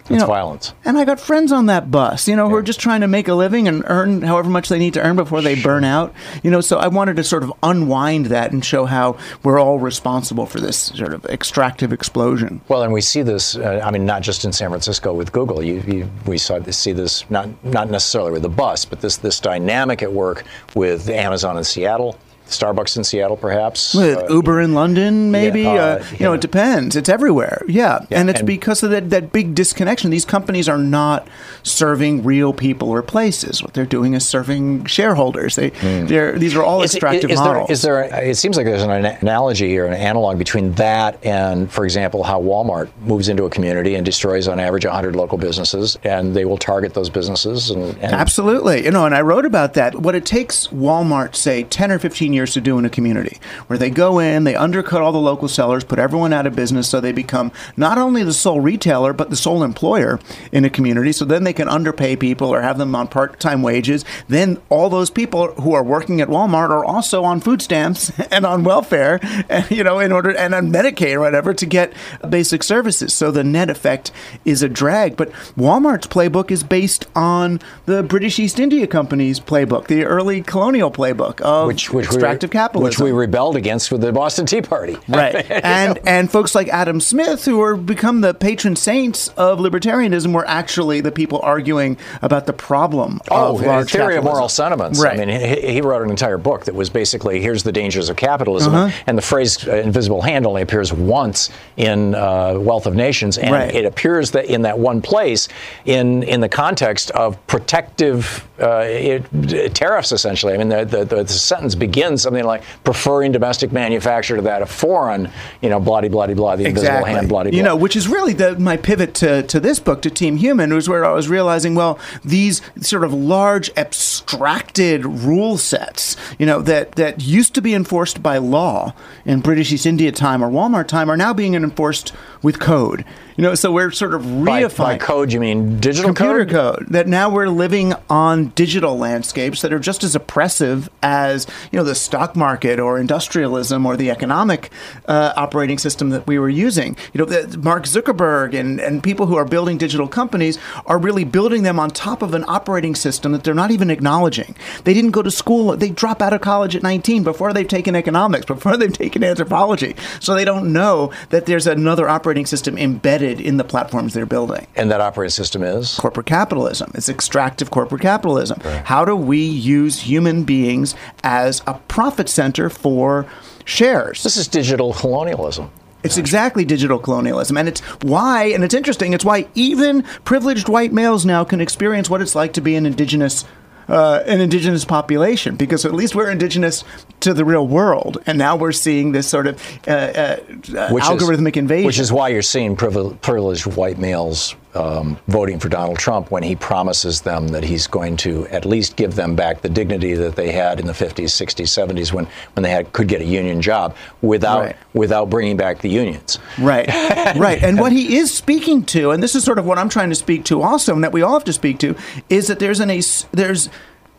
S9: You
S2: It's
S9: know,
S2: violence.
S9: and I got friends on that bus, you know, who are just trying to make a living and earn however much they need to earn before they burn out. You know, so I wanted to sort of unwind that and show how we're all responsible for this sort of extractive explosion.
S2: Well, and we see this. Uh, I mean, not just in San Francisco with Google. You, you, we saw see this not not necessarily with the bus, but this this dynamic at work with Amazon in Seattle, Starbucks in Seattle, perhaps.
S9: With
S2: Uh,
S9: Uber in London, maybe.
S2: yeah,
S9: uh,
S2: uh,
S9: you know, it depends. It's everywhere. Yeah.
S2: Yeah,
S9: and it's
S2: and-
S9: because of that, that big disconnection. These companies are not serving real people or places. What they're doing is serving shareholders. They, they're, these are all.
S2: Is-
S9: extractive
S2: is, there,
S9: models.
S2: is there? It seems like there's an analogy or an analog between that and, for example, how Walmart moves into a community and destroys, on average, 100 local businesses, and they will target those businesses. And, and
S9: Absolutely. You know, and I wrote about that. What it takes Walmart, say, 10 or 15 years to do in a community, where they go in, they undercut all the local sellers, put everyone out of business, so they become not only the sole retailer but the sole employer in a community. So then they can underpay people or have them on part-time wages. Then all those people who are working at Walmart are also on food stamps and on welfare, and, you know, in order and on Medicaid or whatever to get basic services. So the net effect is a drag. But Walmart's playbook is based on the British East India Company's playbook, the early colonial playbook of
S2: which, which
S9: extractive capitalism,
S2: which we rebelled against with the Boston Tea Party.
S9: Right, and and folks like Adam Smith, who are become the patron saints of libertarianism, were actually the people arguing about the problem
S2: oh,
S9: of large
S2: theory of moral sentiments.
S9: Right.
S2: I mean, he, he wrote an entire book that was basically here's the dangers of capitalism,
S9: Uh-huh.
S2: and the phrase uh, "invisible hand" only appears once in uh, Wealth of Nations, and
S9: Right.
S2: it appears that in that one place, in in the context of protective uh, it, tariffs, essentially. I mean, the, the, the sentence begins something like preferring domestic manufacture to that of foreign, you know, bloody, bloody, blah, the invisible hand, bloody, blah.
S9: You know, which is really the, my pivot to, to this book, to Team Human, was where I was realizing, well, these sort of large abstracted rule sets, you know, that, that used to be enforced by law in British East India time or Walmart time are now being enforced with code. You know, so we're sort of
S2: by,
S9: reifying
S2: by code, you mean digital
S9: computer
S2: code?
S9: code that now we're living on digital landscapes that are just as oppressive as you know the stock market or industrialism or the economic uh, operating system that we were using. You know mark zuckerberg and, and people who are building digital companies are really building them on top of an operating system that they're not even acknowledging. They didn't go to school they drop out of college at 19 before they've taken economics before they've taken anthropology. So they don't know that there's another operating system embedded in the platforms they're building
S2: And that operating system is?
S9: corporate capitalism. It's extractive corporate capitalism. How do we use human beings as a profit center for shares?
S2: This is digital colonialism.
S9: It's exactly digital colonialism. And it's why, and it's interesting, it's why even privileged white males now can experience what it's like to be an indigenous. Uh, an indigenous population, because at least we're indigenous to the real world, and now we're seeing this sort of uh, uh, algorithmic
S2: is,
S9: invasion.
S2: Which is why you're seeing privileged white males um, voting for Donald Trump when he promises them that he's going to at least give them back the dignity that they had in the 50s, 60s, 70s when, when they had, could get a union job without
S9: Right.
S2: without bringing back the unions.
S9: Right, right. And what he is speaking to, and this is sort of what I'm trying to speak to also, and that we all have to speak to, is that there's an ace, there's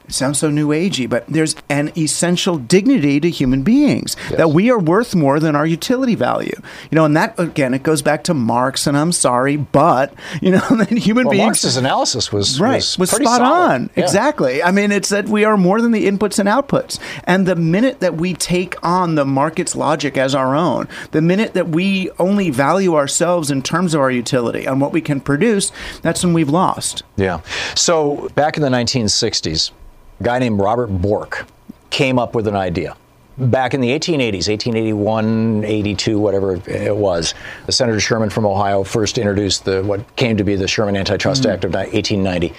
S9: it sounds so new agey, but there's an essential dignity to human beings that we are worth more than our utility value. You know, and that again, it goes back to Marx, and I'm sorry, but you know, that human
S2: Well,
S9: beings
S2: Marx's analysis was
S9: right
S2: was,
S9: was spot
S2: solid.
S9: on
S2: Yeah.
S9: exactly i mean it's that we are more than the inputs and outputs and the minute that we take on the market's logic as our own the minute that we only value ourselves in terms of our utility and what we can produce that's when we've lost
S2: Yeah. So back in the 1960s, a guy named Robert Bork came up with an idea. Back in the 1880s, 1881, 82, whatever it was, Senator Sherman from Ohio first introduced the what came to be the Sherman Antitrust mm-hmm. Act of 1890,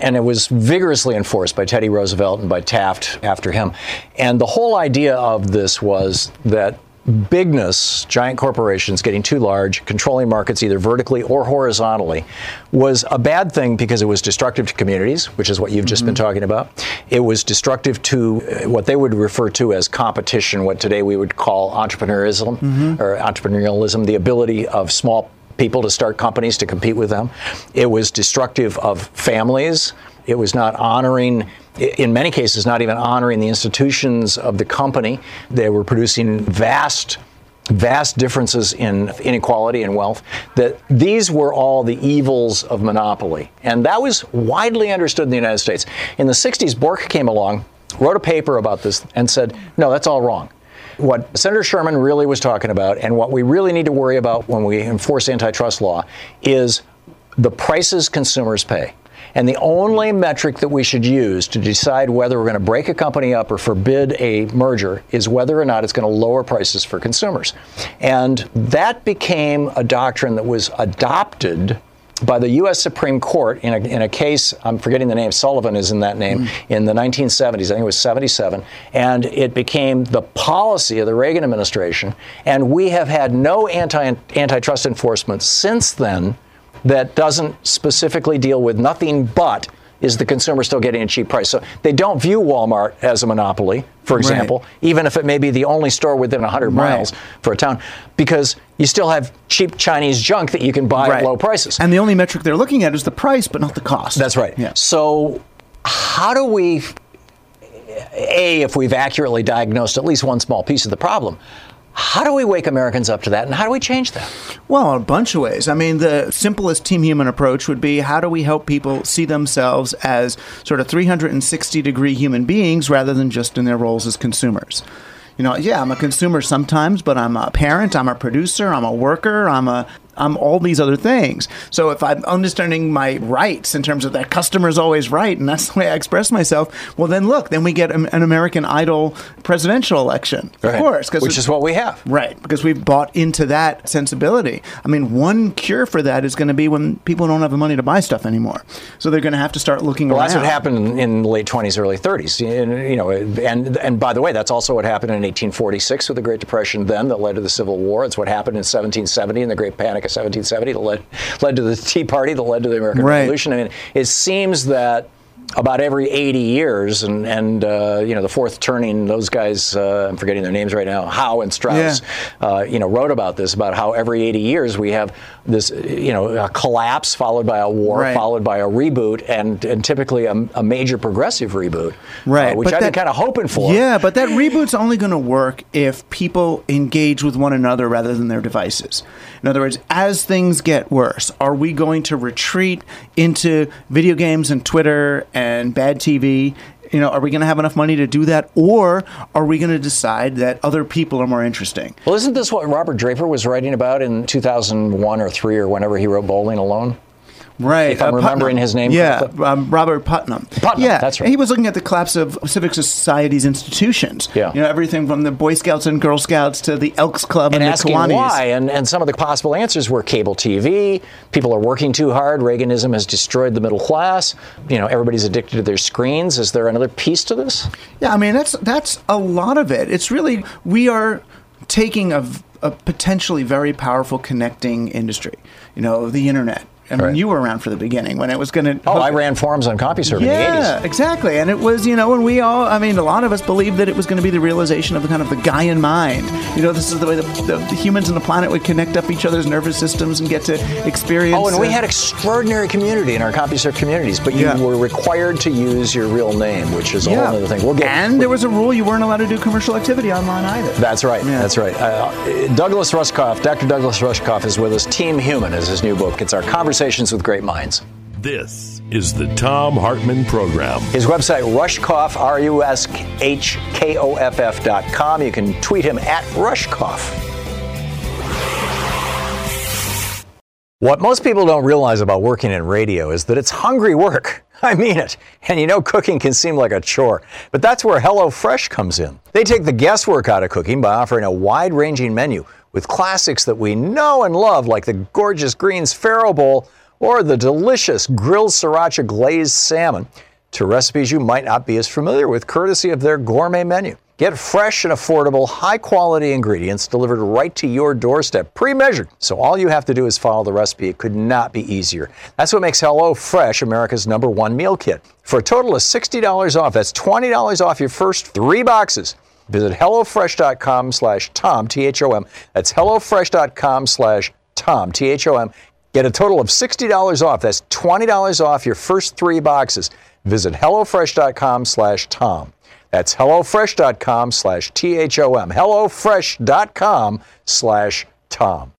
S2: and it was vigorously enforced by Teddy Roosevelt and by Taft after him. And the whole idea of this was that bigness, giant corporations getting too large, controlling markets either vertically or horizontally, was a bad thing because it was destructive to communities, which is what you've just been talking about. It was destructive to uh, what they would refer to as competition, what today we would call entrepreneurism or entrepreneurialism, the ability of small people to start companies to compete with them. It was destructive of families. It was not honoring, in many cases, not even honoring the institutions of the company. They were producing vast vast differences in inequality and wealth that these were all the evils of monopoly and that was widely understood in the united states in the 60s bork came along wrote a paper about this and said no that's all wrong what Senator Sherman really was talking about, and what we really need to worry about when we enforce antitrust law, is the prices consumers pay. And the only metric that we should use to decide whether we're going to break a company up or forbid a merger is whether or not it's going to lower prices for consumers. And that became a doctrine that was adopted by the U.S. Supreme Court in a, in a case, I'm forgetting the name, Sullivan is in that name, in the 1970s, I think it was 77, and it became the policy of the Reagan administration. And we have had no anti, antitrust enforcement since then that doesn't specifically deal with nothing but is the consumer still getting a cheap price. So they don't view Walmart as a monopoly, for example, right. even if it may be the only store within 100 miles right. for a town, because you still have cheap Chinese junk that you can buy right. at low prices.
S9: And the only metric they're looking at is the price, but not the cost.
S2: That's right. Yeah. So how do we a, if we've accurately diagnosed at least one small piece of the problem, how do we wake Americans up to that, and how do we change that?
S9: Well, a bunch of ways. I mean, the simplest team human approach would be how do we help people see themselves as sort of 360 degree human beings rather than just in their roles as consumers? you know, yeah, I'm a consumer sometimes, but I'm a parent, I'm a producer, I'm a worker, I'm a I'm all these other things. So if I'm understanding my rights in terms of that customer's always right, and that's the way I express myself, well, then look, then we get an American Idol presidential election,
S2: right.
S9: of course,
S2: which is what we have,
S9: right? Because we've bought into that sensibility. I mean, one cure for that is going to be when people don't have the money to buy stuff anymore, so they're going to have to start looking
S2: well,
S9: around.
S2: that's what happened in the late 20s, early 30s. You know, and and by the way, that's also what happened in 1846 with the Great Depression then that led to the Civil War. It's what happened in 1770 in the Great Panic 1770 that led, led to the Tea Party, that led to the American right. Revolution. I mean, it seems that about every 80 years, and, and uh, you know, the fourth turning, those guys, uh, I'm forgetting their names right now, Howe and Strauss, yeah. uh, you know, wrote about this, about how every 80 years we have this, you know, a collapse followed by a war, right. followed by a reboot, and, and typically a, a major progressive reboot, uh,
S9: right?
S2: which
S9: but
S2: I've that, been kind of hoping for.
S9: Yeah, but that reboot's only going to work if people engage with one another rather than their devices. In other words, as things get worse, are we going to retreat into video games and Twitter and bad TV you know, are we going to have enough money to do that, or are we going to decide that other people are more interesting?
S2: Well, isn't this what Robert Draper was writing about in 2001 or three or whenever he wrote Bowling Alone?
S9: Right.
S2: If I'm uh, remembering his name
S9: yeah, um, Robert Putnam.
S2: Putnam,
S9: yeah,
S2: that's right.
S9: He was looking at the collapse of civic society's institutions.
S2: Yeah.
S9: You know, everything from the Boy Scouts and Girl Scouts to the Elks Club
S2: and,
S9: and
S2: asking
S9: Kiwanis.
S2: why. And, and some of the possible answers were cable TV. People are working too hard. Reaganism has destroyed the middle class. You know, everybody's addicted to their screens. Is there another piece to this?
S9: Yeah, I mean, that's, that's a lot of it. It's really, we are taking a, a potentially very powerful connecting industry, you know, the internet I mean, right. you were around for the beginning when it was going to.
S2: Oh, I ran forums on CompuServe
S9: yeah,
S2: in the 80s.
S9: exactly. And it was, you know, and we all, I mean, a lot of us believed that it was going to be the realization of the kind of the Gaian mind. You know, this is the way the, the, the humans on the planet would connect up each other's nervous systems and get to experience.
S2: Oh, and uh, we had extraordinary community in our CompuServe communities, but you yeah. were required to use your real name, which is a yeah. whole other thing. We'll get.
S9: And there was a rule you weren't allowed to do commercial activity online either.
S2: That's right. Yeah. That's right. Uh, Douglas Rushkoff, Dr. Douglas Rushkoff is with us. Team Human is his new book. It's our conversations with great minds.
S1: This is the Thom Hartmann Program.
S2: His website, Rushkoff, R U S H K O F F dot com. You can tweet him at Rushkoff. What most people don't realize about working in radio is that it's hungry work. I mean it. And you know, cooking can seem like a chore. But that's where HelloFresh comes in. They take the guesswork out of cooking by offering a wide ranging menu with classics that we know and love, like the gorgeous Greens Farro Bowl or the delicious grilled sriracha glazed salmon to recipes you might not be as familiar with, courtesy of their gourmet menu. Get fresh and affordable, high quality ingredients delivered right to your doorstep, pre measured. So all you have to do is follow the recipe. It could not be easier. That's what makes HelloFresh America's number one meal kit. For a total of $60 off, that's $20 off your first three boxes. Visit HelloFresh.com slash Thom, T H O M. That's HelloFresh.com slash Thom, T H O M. Get a total of $60 off. That's $20 off your first three boxes. Visit HelloFresh.com slash Thom. That's HelloFresh.com slash T-H-O-M. HelloFresh.com slash Thom.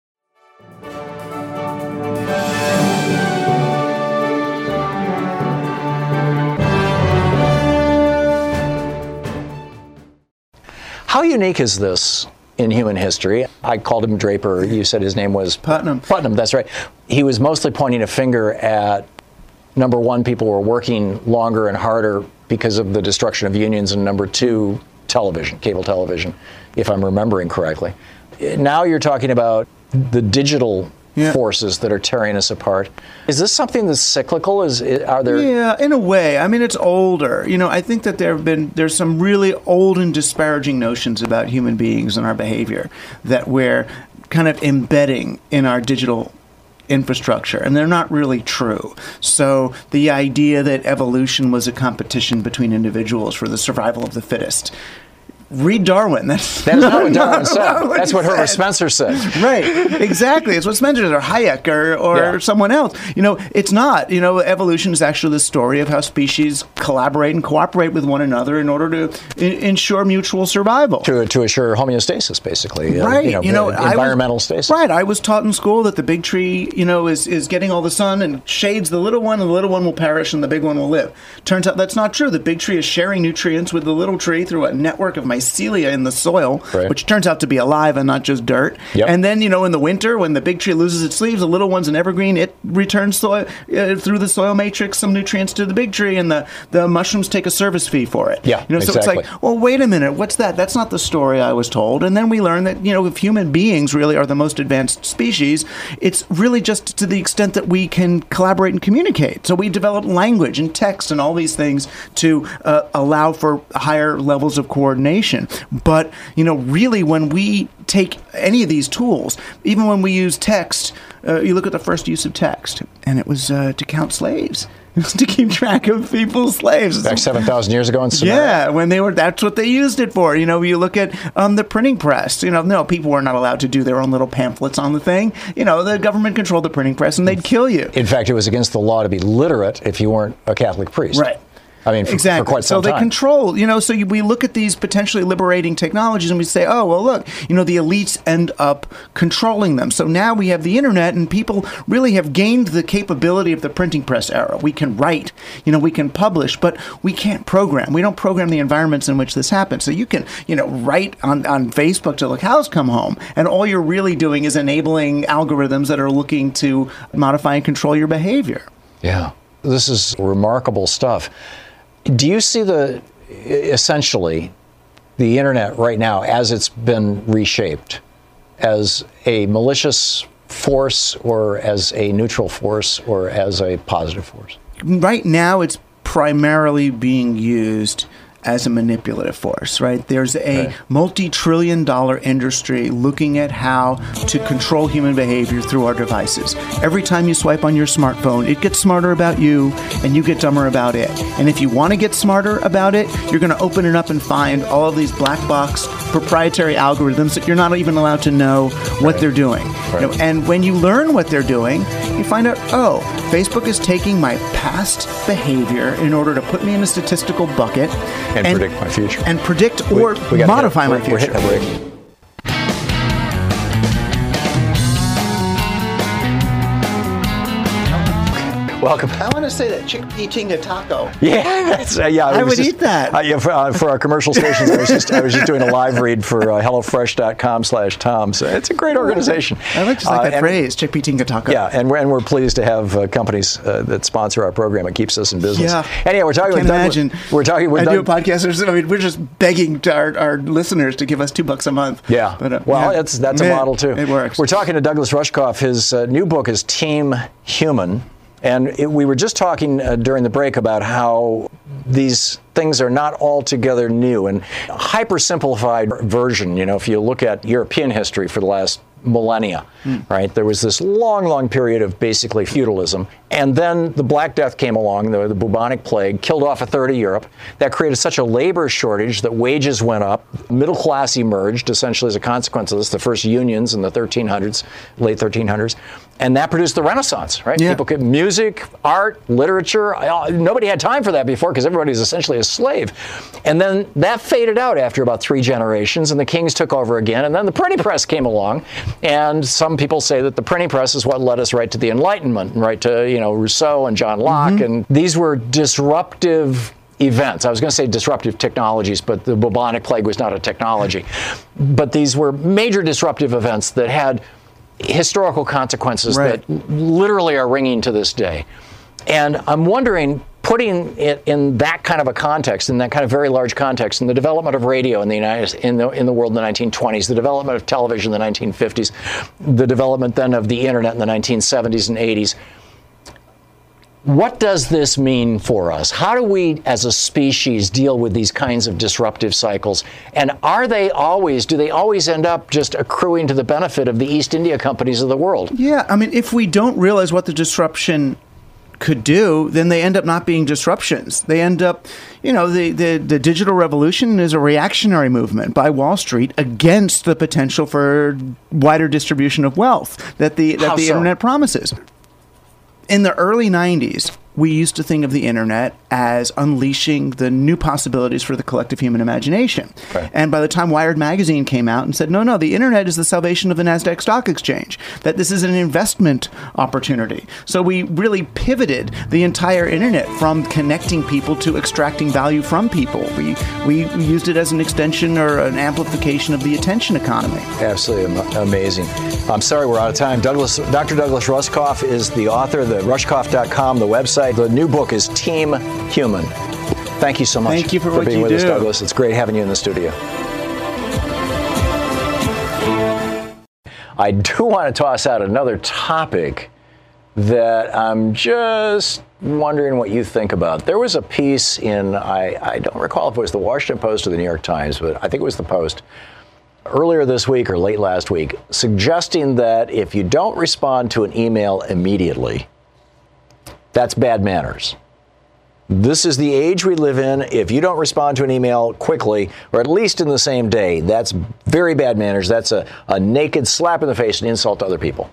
S2: How unique is this in human history. I called him Draper. You said his name was
S9: Putnam.
S2: Putnam, that's right. He was mostly pointing a finger at number one, people were working longer and harder because of the destruction of unions, and number two, television, cable television, if I'm remembering correctly. Now you're talking about the digital yeah. forces that are tearing us apart. Is this something that's cyclical? Is are there?
S9: Yeah, in a way. I mean, it's older. You know, I think that there have been there's some really old and disparaging notions about human beings and our behavior that we're kind of embedding in our digital infrastructure, and they're not really true. So the idea that evolution was a competition between individuals for the survival of the fittest. Read Darwin. That's
S2: That is not what Darwin said.
S9: not
S2: That's what Herbert
S9: said.
S2: Spencer said.
S9: Right, exactly. It's what Spencer said, or Hayek or, or
S2: Yeah.
S9: someone else. You know, it's not. You know, evolution is actually the story of how species collaborate and cooperate with one another in order to ensure mutual survival.
S2: To, to assure homeostasis, basically. uh,
S9: Right,
S2: You know,
S9: I was-
S2: environmental stasis.
S9: Right, I was taught in school that the big tree, you know, is, is getting all the sun and shades the little one, and the little one will perish, and the big one will live. Turns out that's not true. The big tree is sharing nutrients with the little tree through a network of mycelia in the soil,
S2: Right.
S9: which turns out to be alive and not just dirt.
S2: Yep.
S9: And then, you know, in the winter, when the big tree loses its leaves, the little one's an evergreen. It returns soil uh, through the soil matrix some nutrients to the big tree, and the, the mushrooms take a service fee for it.
S2: Yeah,
S9: you know, so it's like, well, wait a minute, what's that? That's not the story I was told. And then we learn that, you know, if human beings really are the most advanced species, it's really just to the extent that we can collaborate and communicate. So we develop language and text and all these things to uh, allow for higher levels of coordination. But, you know, really, when we take any of these tools, even when we use text, uh, you look at the first use of text, and it was uh, to count slaves. It was to keep track of people's slaves.
S2: Back 7,000 years ago in Samaria.
S9: Yeah, when they were, that's what they used it for. You know, you look at um, the printing press. You know, no, people were not allowed to do their own little pamphlets on the thing. You know, the government controlled the printing press, and they'd kill you.
S2: In fact, it was against the law to be literate if you weren't a Catholic priest.
S9: Right.
S2: I mean, for,
S9: exactly.
S2: for quite some
S9: so they
S2: time.
S9: control, you know. So you, we look at these potentially liberating technologies, and we say, "Oh, well, look, you know, the elites end up controlling them." So now we have the internet, and people really have gained the capability of the printing press era. We can write, you know, we can publish, but we can't program. We don't program the environments in which this happens. So you can, you know, write on on Facebook till the cows come home, and all you're really doing is enabling algorithms that are looking to modify and control your behavior.
S2: Yeah. This is remarkable stuff. Do you see the essentially the internet right now as it's been reshaped as a malicious force or as a neutral force or as a positive force?
S9: right now it's primarily being used as a manipulative force, right? There's a multi trillion dollar industry looking at how to control human behavior through our devices. Every time you swipe on your smartphone, it gets smarter about you and you get dumber about it. And if you want to get smarter about it, you're going to open it up and find all of these black box proprietary algorithms that you're not even allowed to know what they're doing. You know, and when you learn what they're doing, you find out, oh, Facebook is taking my past behavior in order to put me in a statistical bucket
S2: And predict my future.
S9: And predict or
S2: We gotta
S9: modify
S2: hit-
S9: my future.
S2: Welcome.
S9: I want to say that chickpea tinga taco.
S2: Yeah, that's, uh, yeah.
S9: I
S2: it
S9: would
S2: just-
S9: eat that.
S2: Uh, yeah, for, uh, for our commercial stations, I was just I was just doing a live read for uh, HelloFresh.com/Thom. So it's a great organization.
S9: I like just like
S2: Uh,
S9: that
S2: and-
S9: phrase, chickpea tinga taco.
S2: Yeah, and we're, and we're pleased to have uh, companies uh, that sponsor our program. It keeps us in business.
S9: Yeah.
S2: Anyhow, we're talking
S9: I
S2: with
S9: can
S2: Doug.
S9: imagine.
S2: We're talking with
S9: I do a podcast. I mean, we're just begging to our, our listeners to give us two bucks a month.
S2: Yeah.
S9: But, uh,
S2: well,
S9: yeah.
S2: that's that's a model too.
S9: It works.
S2: We're talking to Douglas Rushkoff. His uh, new book is Team Human, and it, we were just talking uh, during the break about how these things are not altogether new and a hyper simplified version. You know, if you look at European history for the last millennia, right? There was this long, long period of basically feudalism. And then the Black Death came along, the, the bubonic plague, killed off a third of Europe. That created such a labor shortage that wages went up. Middle class emerged essentially as a consequence of this, the first unions in the 1300s, late 1300s. And that produced the Renaissance, right?
S9: Yeah.
S2: People could, music, art, literature. uh, Nobody had time for that before because everybody was essentially a slave. And then that faded out after about three generations, and the kings took over again. And then the printing press came along, and some people say that the printing press is what led us right to the Enlightenment, and right to you know Rousseau and John Locke, and these were disruptive events. I was going to say disruptive technologies, but the bubonic plague was not a technology. But these were major disruptive events that had historical consequences
S9: Right.
S2: that literally are ringing to this day. And I'm wondering, putting it in that kind of a context, in that kind of very large context, in the development of radio in the United in the in the world in the 1920s, the development of television in the 1950s, the development then of the internet in the 1970s and 80s. What does this mean for us? How do we, as a species, deal with these kinds of disruptive cycles? And are they always, do they always end up just accruing to the benefit of the East India companies of the world?
S9: Yeah, I mean, if we don't realize what the disruption could do, then they end up not being disruptions. They end up, you know, the, the, the digital revolution is a reactionary movement by Wall Street against the potential for wider distribution of wealth that the that
S2: How
S9: the
S2: so?
S9: internet promises. In the early 90s, we used to think of the internet as unleashing the new possibilities for the collective human imagination. And by the time Wired magazine came out and said, no, no, the internet is the salvation of the NASDAQ stock exchange, that this is an investment opportunity. So we really pivoted the entire internet from connecting people to extracting value from people. We, we used it as an extension or an amplification of the attention economy.
S2: Absolutely am- amazing. I'm sorry we're out of time. Douglas, Dr. Douglas Rushkoff is the author, of the rushkoff.com, the website. The new book is Team Human. Thank you so much
S9: Thank you for what
S2: being
S9: you
S2: with us. Douglas. It's great having you in the studio. I do want to toss out another topic that I'm just wondering what you think about. There was a piece in, I, I don't recall if it was the Washington Post or the New York Times, but I think it was the Post earlier this week or late last week suggesting that if you don't respond to an email immediately, that's bad manners. This is the age we live in. If you don't respond to an email quickly, or at least in the same day, that's very bad manners. That's a, a naked slap in the face and insult to other people.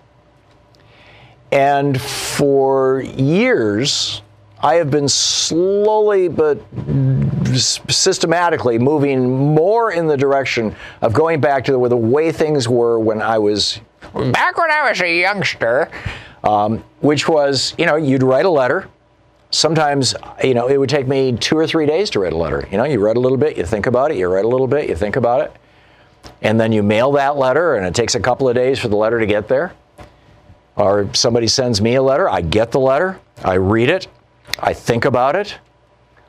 S2: And for years, I have been slowly but systematically moving more in the direction of going back to the, the way things were when I was back when I was a youngster, um, which was, you know, you'd write a letter. Sometimes, you know, it would take me two or three days to write a letter. You know, you write a little bit, you think about it, you write a little bit, you think about it, and then you mail that letter, and it takes a couple of days for the letter to get there. Or somebody sends me a letter, I get the letter, I read it, I think about it,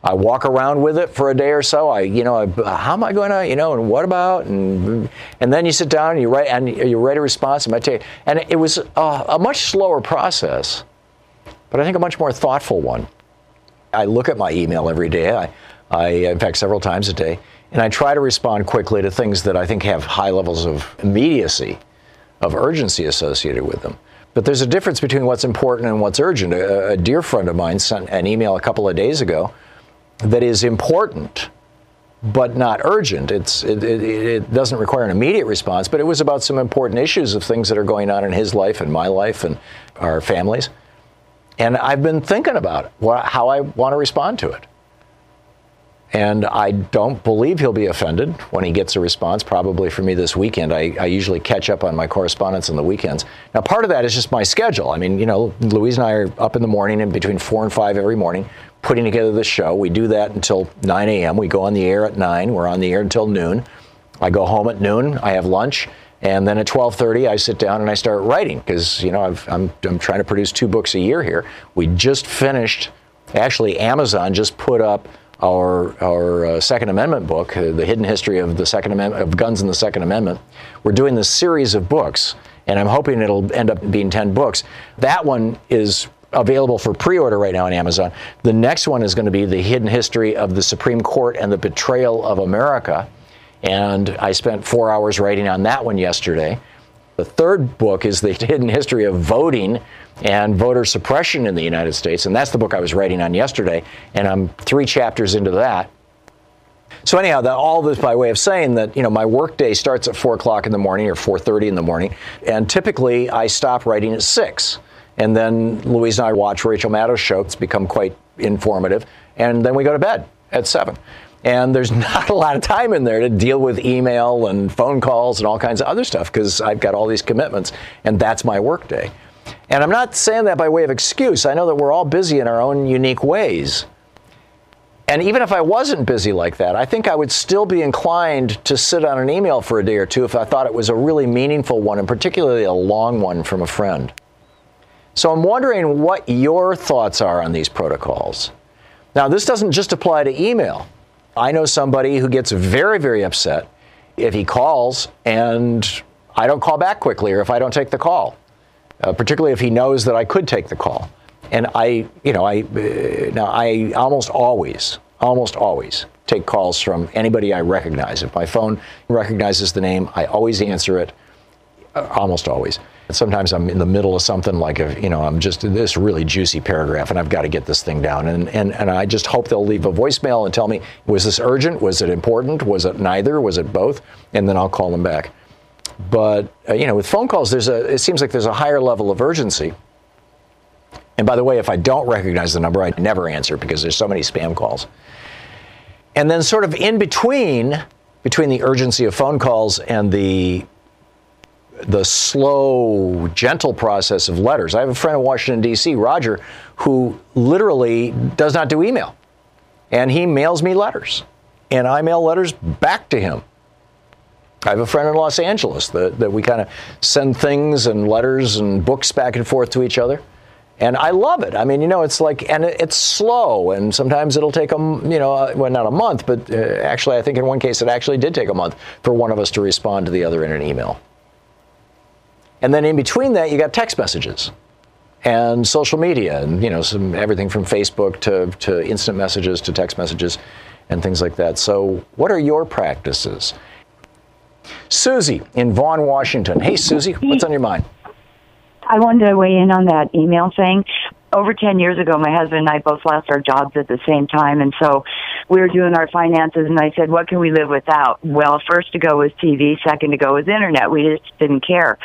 S2: I walk around with it for a day or so. I, you know, I, how am I going to, you know, and what about, and and then you sit down and you write and you write a response. And meditate. And it was a, a much slower process, but I think a much more thoughtful one. I look at my email every day. I, I, in fact, several times a day, and I try to respond quickly to things that I think have high levels of immediacy, of urgency associated with them. But there's a difference between what's important and what's urgent. A, a dear friend of mine sent an email a couple of days ago that is important but not urgent. It's, it, it, it, doesn't require an immediate response, but it was about some important issues of things that are going on in his life and my life and our families. And I've been thinking about it, how I want to respond to it. And I don't believe he'll be offended when he gets a response, probably for me this weekend. I, I, usually catch up on my correspondence on the weekends. Now, part of that is just my schedule. I mean, you know, Louise and I are up in the morning and between 4 and 5 every morning putting together the show. We do that until 9 a.m. We go on the air at 9. We're on the air until noon. I go home at noon. I have lunch. And then at 12:30, I sit down and I start writing because you know i am I'm trying to produce two books a year here. We just finished, actually, Amazon just put up our our uh, Second Amendment book, uh, the hidden history of the Second Amendment of guns in the Second Amendment. We're doing this series of books, and I'm hoping it'll end up being 10 books. That one is available for pre-order right now on Amazon. The next one is going to be the hidden history of the Supreme Court and the betrayal of America. And I spent four hours writing on that one yesterday. The third book is the hidden history of voting and voter suppression in the United States, and that's the book I was writing on yesterday. And I'm three chapters into that. So anyhow, that, all this by way of saying that you know my workday starts at four o'clock in the morning or 4:30 in the morning, and typically I stop writing at six. And then Louise and I watch Rachel Maddow's show. It's become quite informative. And then we go to bed at 7. And there's not a lot of time in there to deal with email and phone calls and all kinds of other stuff because I've got all these commitments. And that's my workday. And I'm not saying that by way of excuse. I know that we're all busy in our own unique ways. And even if I wasn't busy like that, I think I would still be inclined to sit on an email for a day or two if I thought it was a really meaningful one, and particularly a long one from a friend. So I'm wondering what your thoughts are on these protocols. Now, this doesn't just apply to email. I know somebody who gets very, very upset if he calls and I don't call back quickly or if I don't take the call, uh, particularly if he knows that I could take the call. And I, you know, I uh, now I almost always, almost always take calls from anybody I recognize. If my phone recognizes the name, I always answer it. Almost always. Sometimes I'm in the middle of something like a, you know, I'm just this really juicy paragraph and I've got to get this thing down. And, and, and I just hope they'll leave a voicemail and tell me, was this urgent? Was it important? Was it neither? Was it both? And then I'll call them back. But, uh, you know, with phone calls, there's a, it seems like there's a higher level of urgency. And by the way, if I don't recognize the number, I never answer because there's so many spam calls. And then sort of in between, between the urgency of phone calls and the the slow, gentle process of letters. I have a friend in Washington, D.C., Roger, who literally does not do email. And he mails me letters. And I mail letters back to him. I have a friend in Los Angeles that, that we kind of send things and letters and books back and forth to each other. And I love it. I mean, you know, it's like, and it's slow, and sometimes it'll take a, you know, uh, well, not a month, but uh, actually, I think in one case it actually did take a month for one of us to respond to the other in an email. And then in between that, you got text messages and social media and, you know, some everything from Facebook to, to instant messages to text messages and things like that. So, what are your practices? Susie in Vaughn, Washington. Hey, Susie, what's on your mind?
S10: I wanted to weigh in on that email thing. Over 10 years ago, my husband and I both lost our jobs at the same time. And so we were doing our finances and I said, what can we live without? Well, first to go was TV. Second to go was internet. We just didn't care.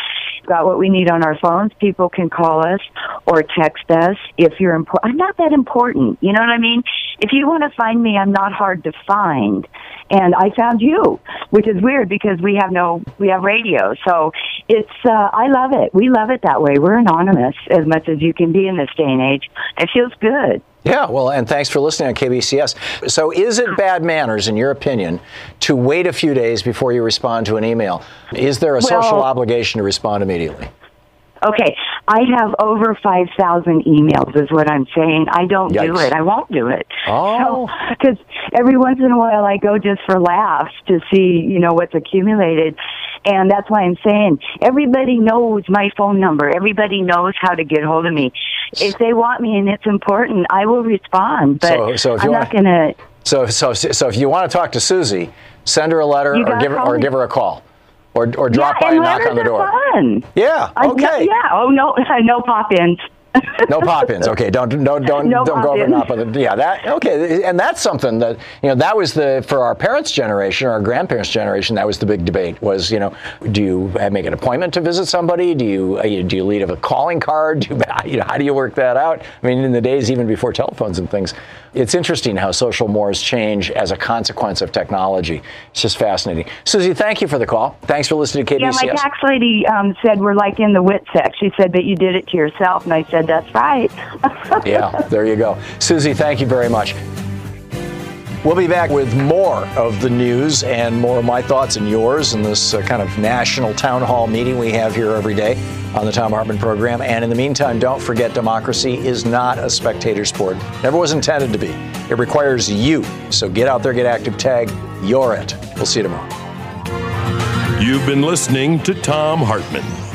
S10: Got what we need on our phones. People can call us or text us if you're important. I'm not that important. You know what I mean? If you want to find me, I'm not hard to find. And I found you, which is weird because we have no, we have radio. So it's, uh, I love it. We love it that way. We're anonymous as much as you can be in this day and age. It feels good.
S2: Yeah, well, and thanks for listening on KBCS. So, is it bad manners, in your opinion, to wait a few days before you respond to an email? Is there a
S10: Well-
S2: social obligation to respond immediately?
S10: Okay, I have over 5,000 emails is what I'm saying. I don't do it. I won't do it.
S2: Oh.
S10: Because every once in a while I go just for laughs to see, you know, what's accumulated. And that's why I'm saying everybody knows my phone number. Everybody knows how to get hold of me. If they want me and it's important, I will respond. But
S2: So- so
S10: I'm not going to.
S2: So, so, so if you want to talk to Susie, send her a letter or give her or give her a call, or or drop
S10: yeah,
S2: by
S10: and
S2: knock on the door.
S10: Fun.
S2: Yeah.
S10: I-
S2: Okay.
S10: yeah. Oh no, no pop-ins.
S2: No pop-ins. Okay, don't don't don't
S10: No
S2: don't go over and
S10: pop-ins.
S2: yeah that okay and that's something that you know that was the for our parents' generation or our grandparents' generation that was the big debate was you know do you make an appointment to visit somebody? Do you uh, you- do you leave a calling card? Do you, you know how do you work that out? I mean in the days even before telephones and things it's interesting how social mores change as a consequence of technology. It's just fascinating. Susie thank you for the call. Thanks for listening to
S10: Yeah,
S2: KBCS
S10: my tax lady um, said we're like in the wit sex. She said that you did it to yourself, and I said that's right.
S2: yeah, there you go. Susie, thank you very much. We'll be back with more of the news and more of my thoughts and yours in this uh, kind of national town hall meeting we have here every day on the Thom Hartmann program. And in the meantime, don't forget democracy is not a spectator sport. Never was intended to be. It requires you. So get out there, get active, tag, you're it. We'll see you tomorrow.
S1: You've been listening to Thom Hartmann.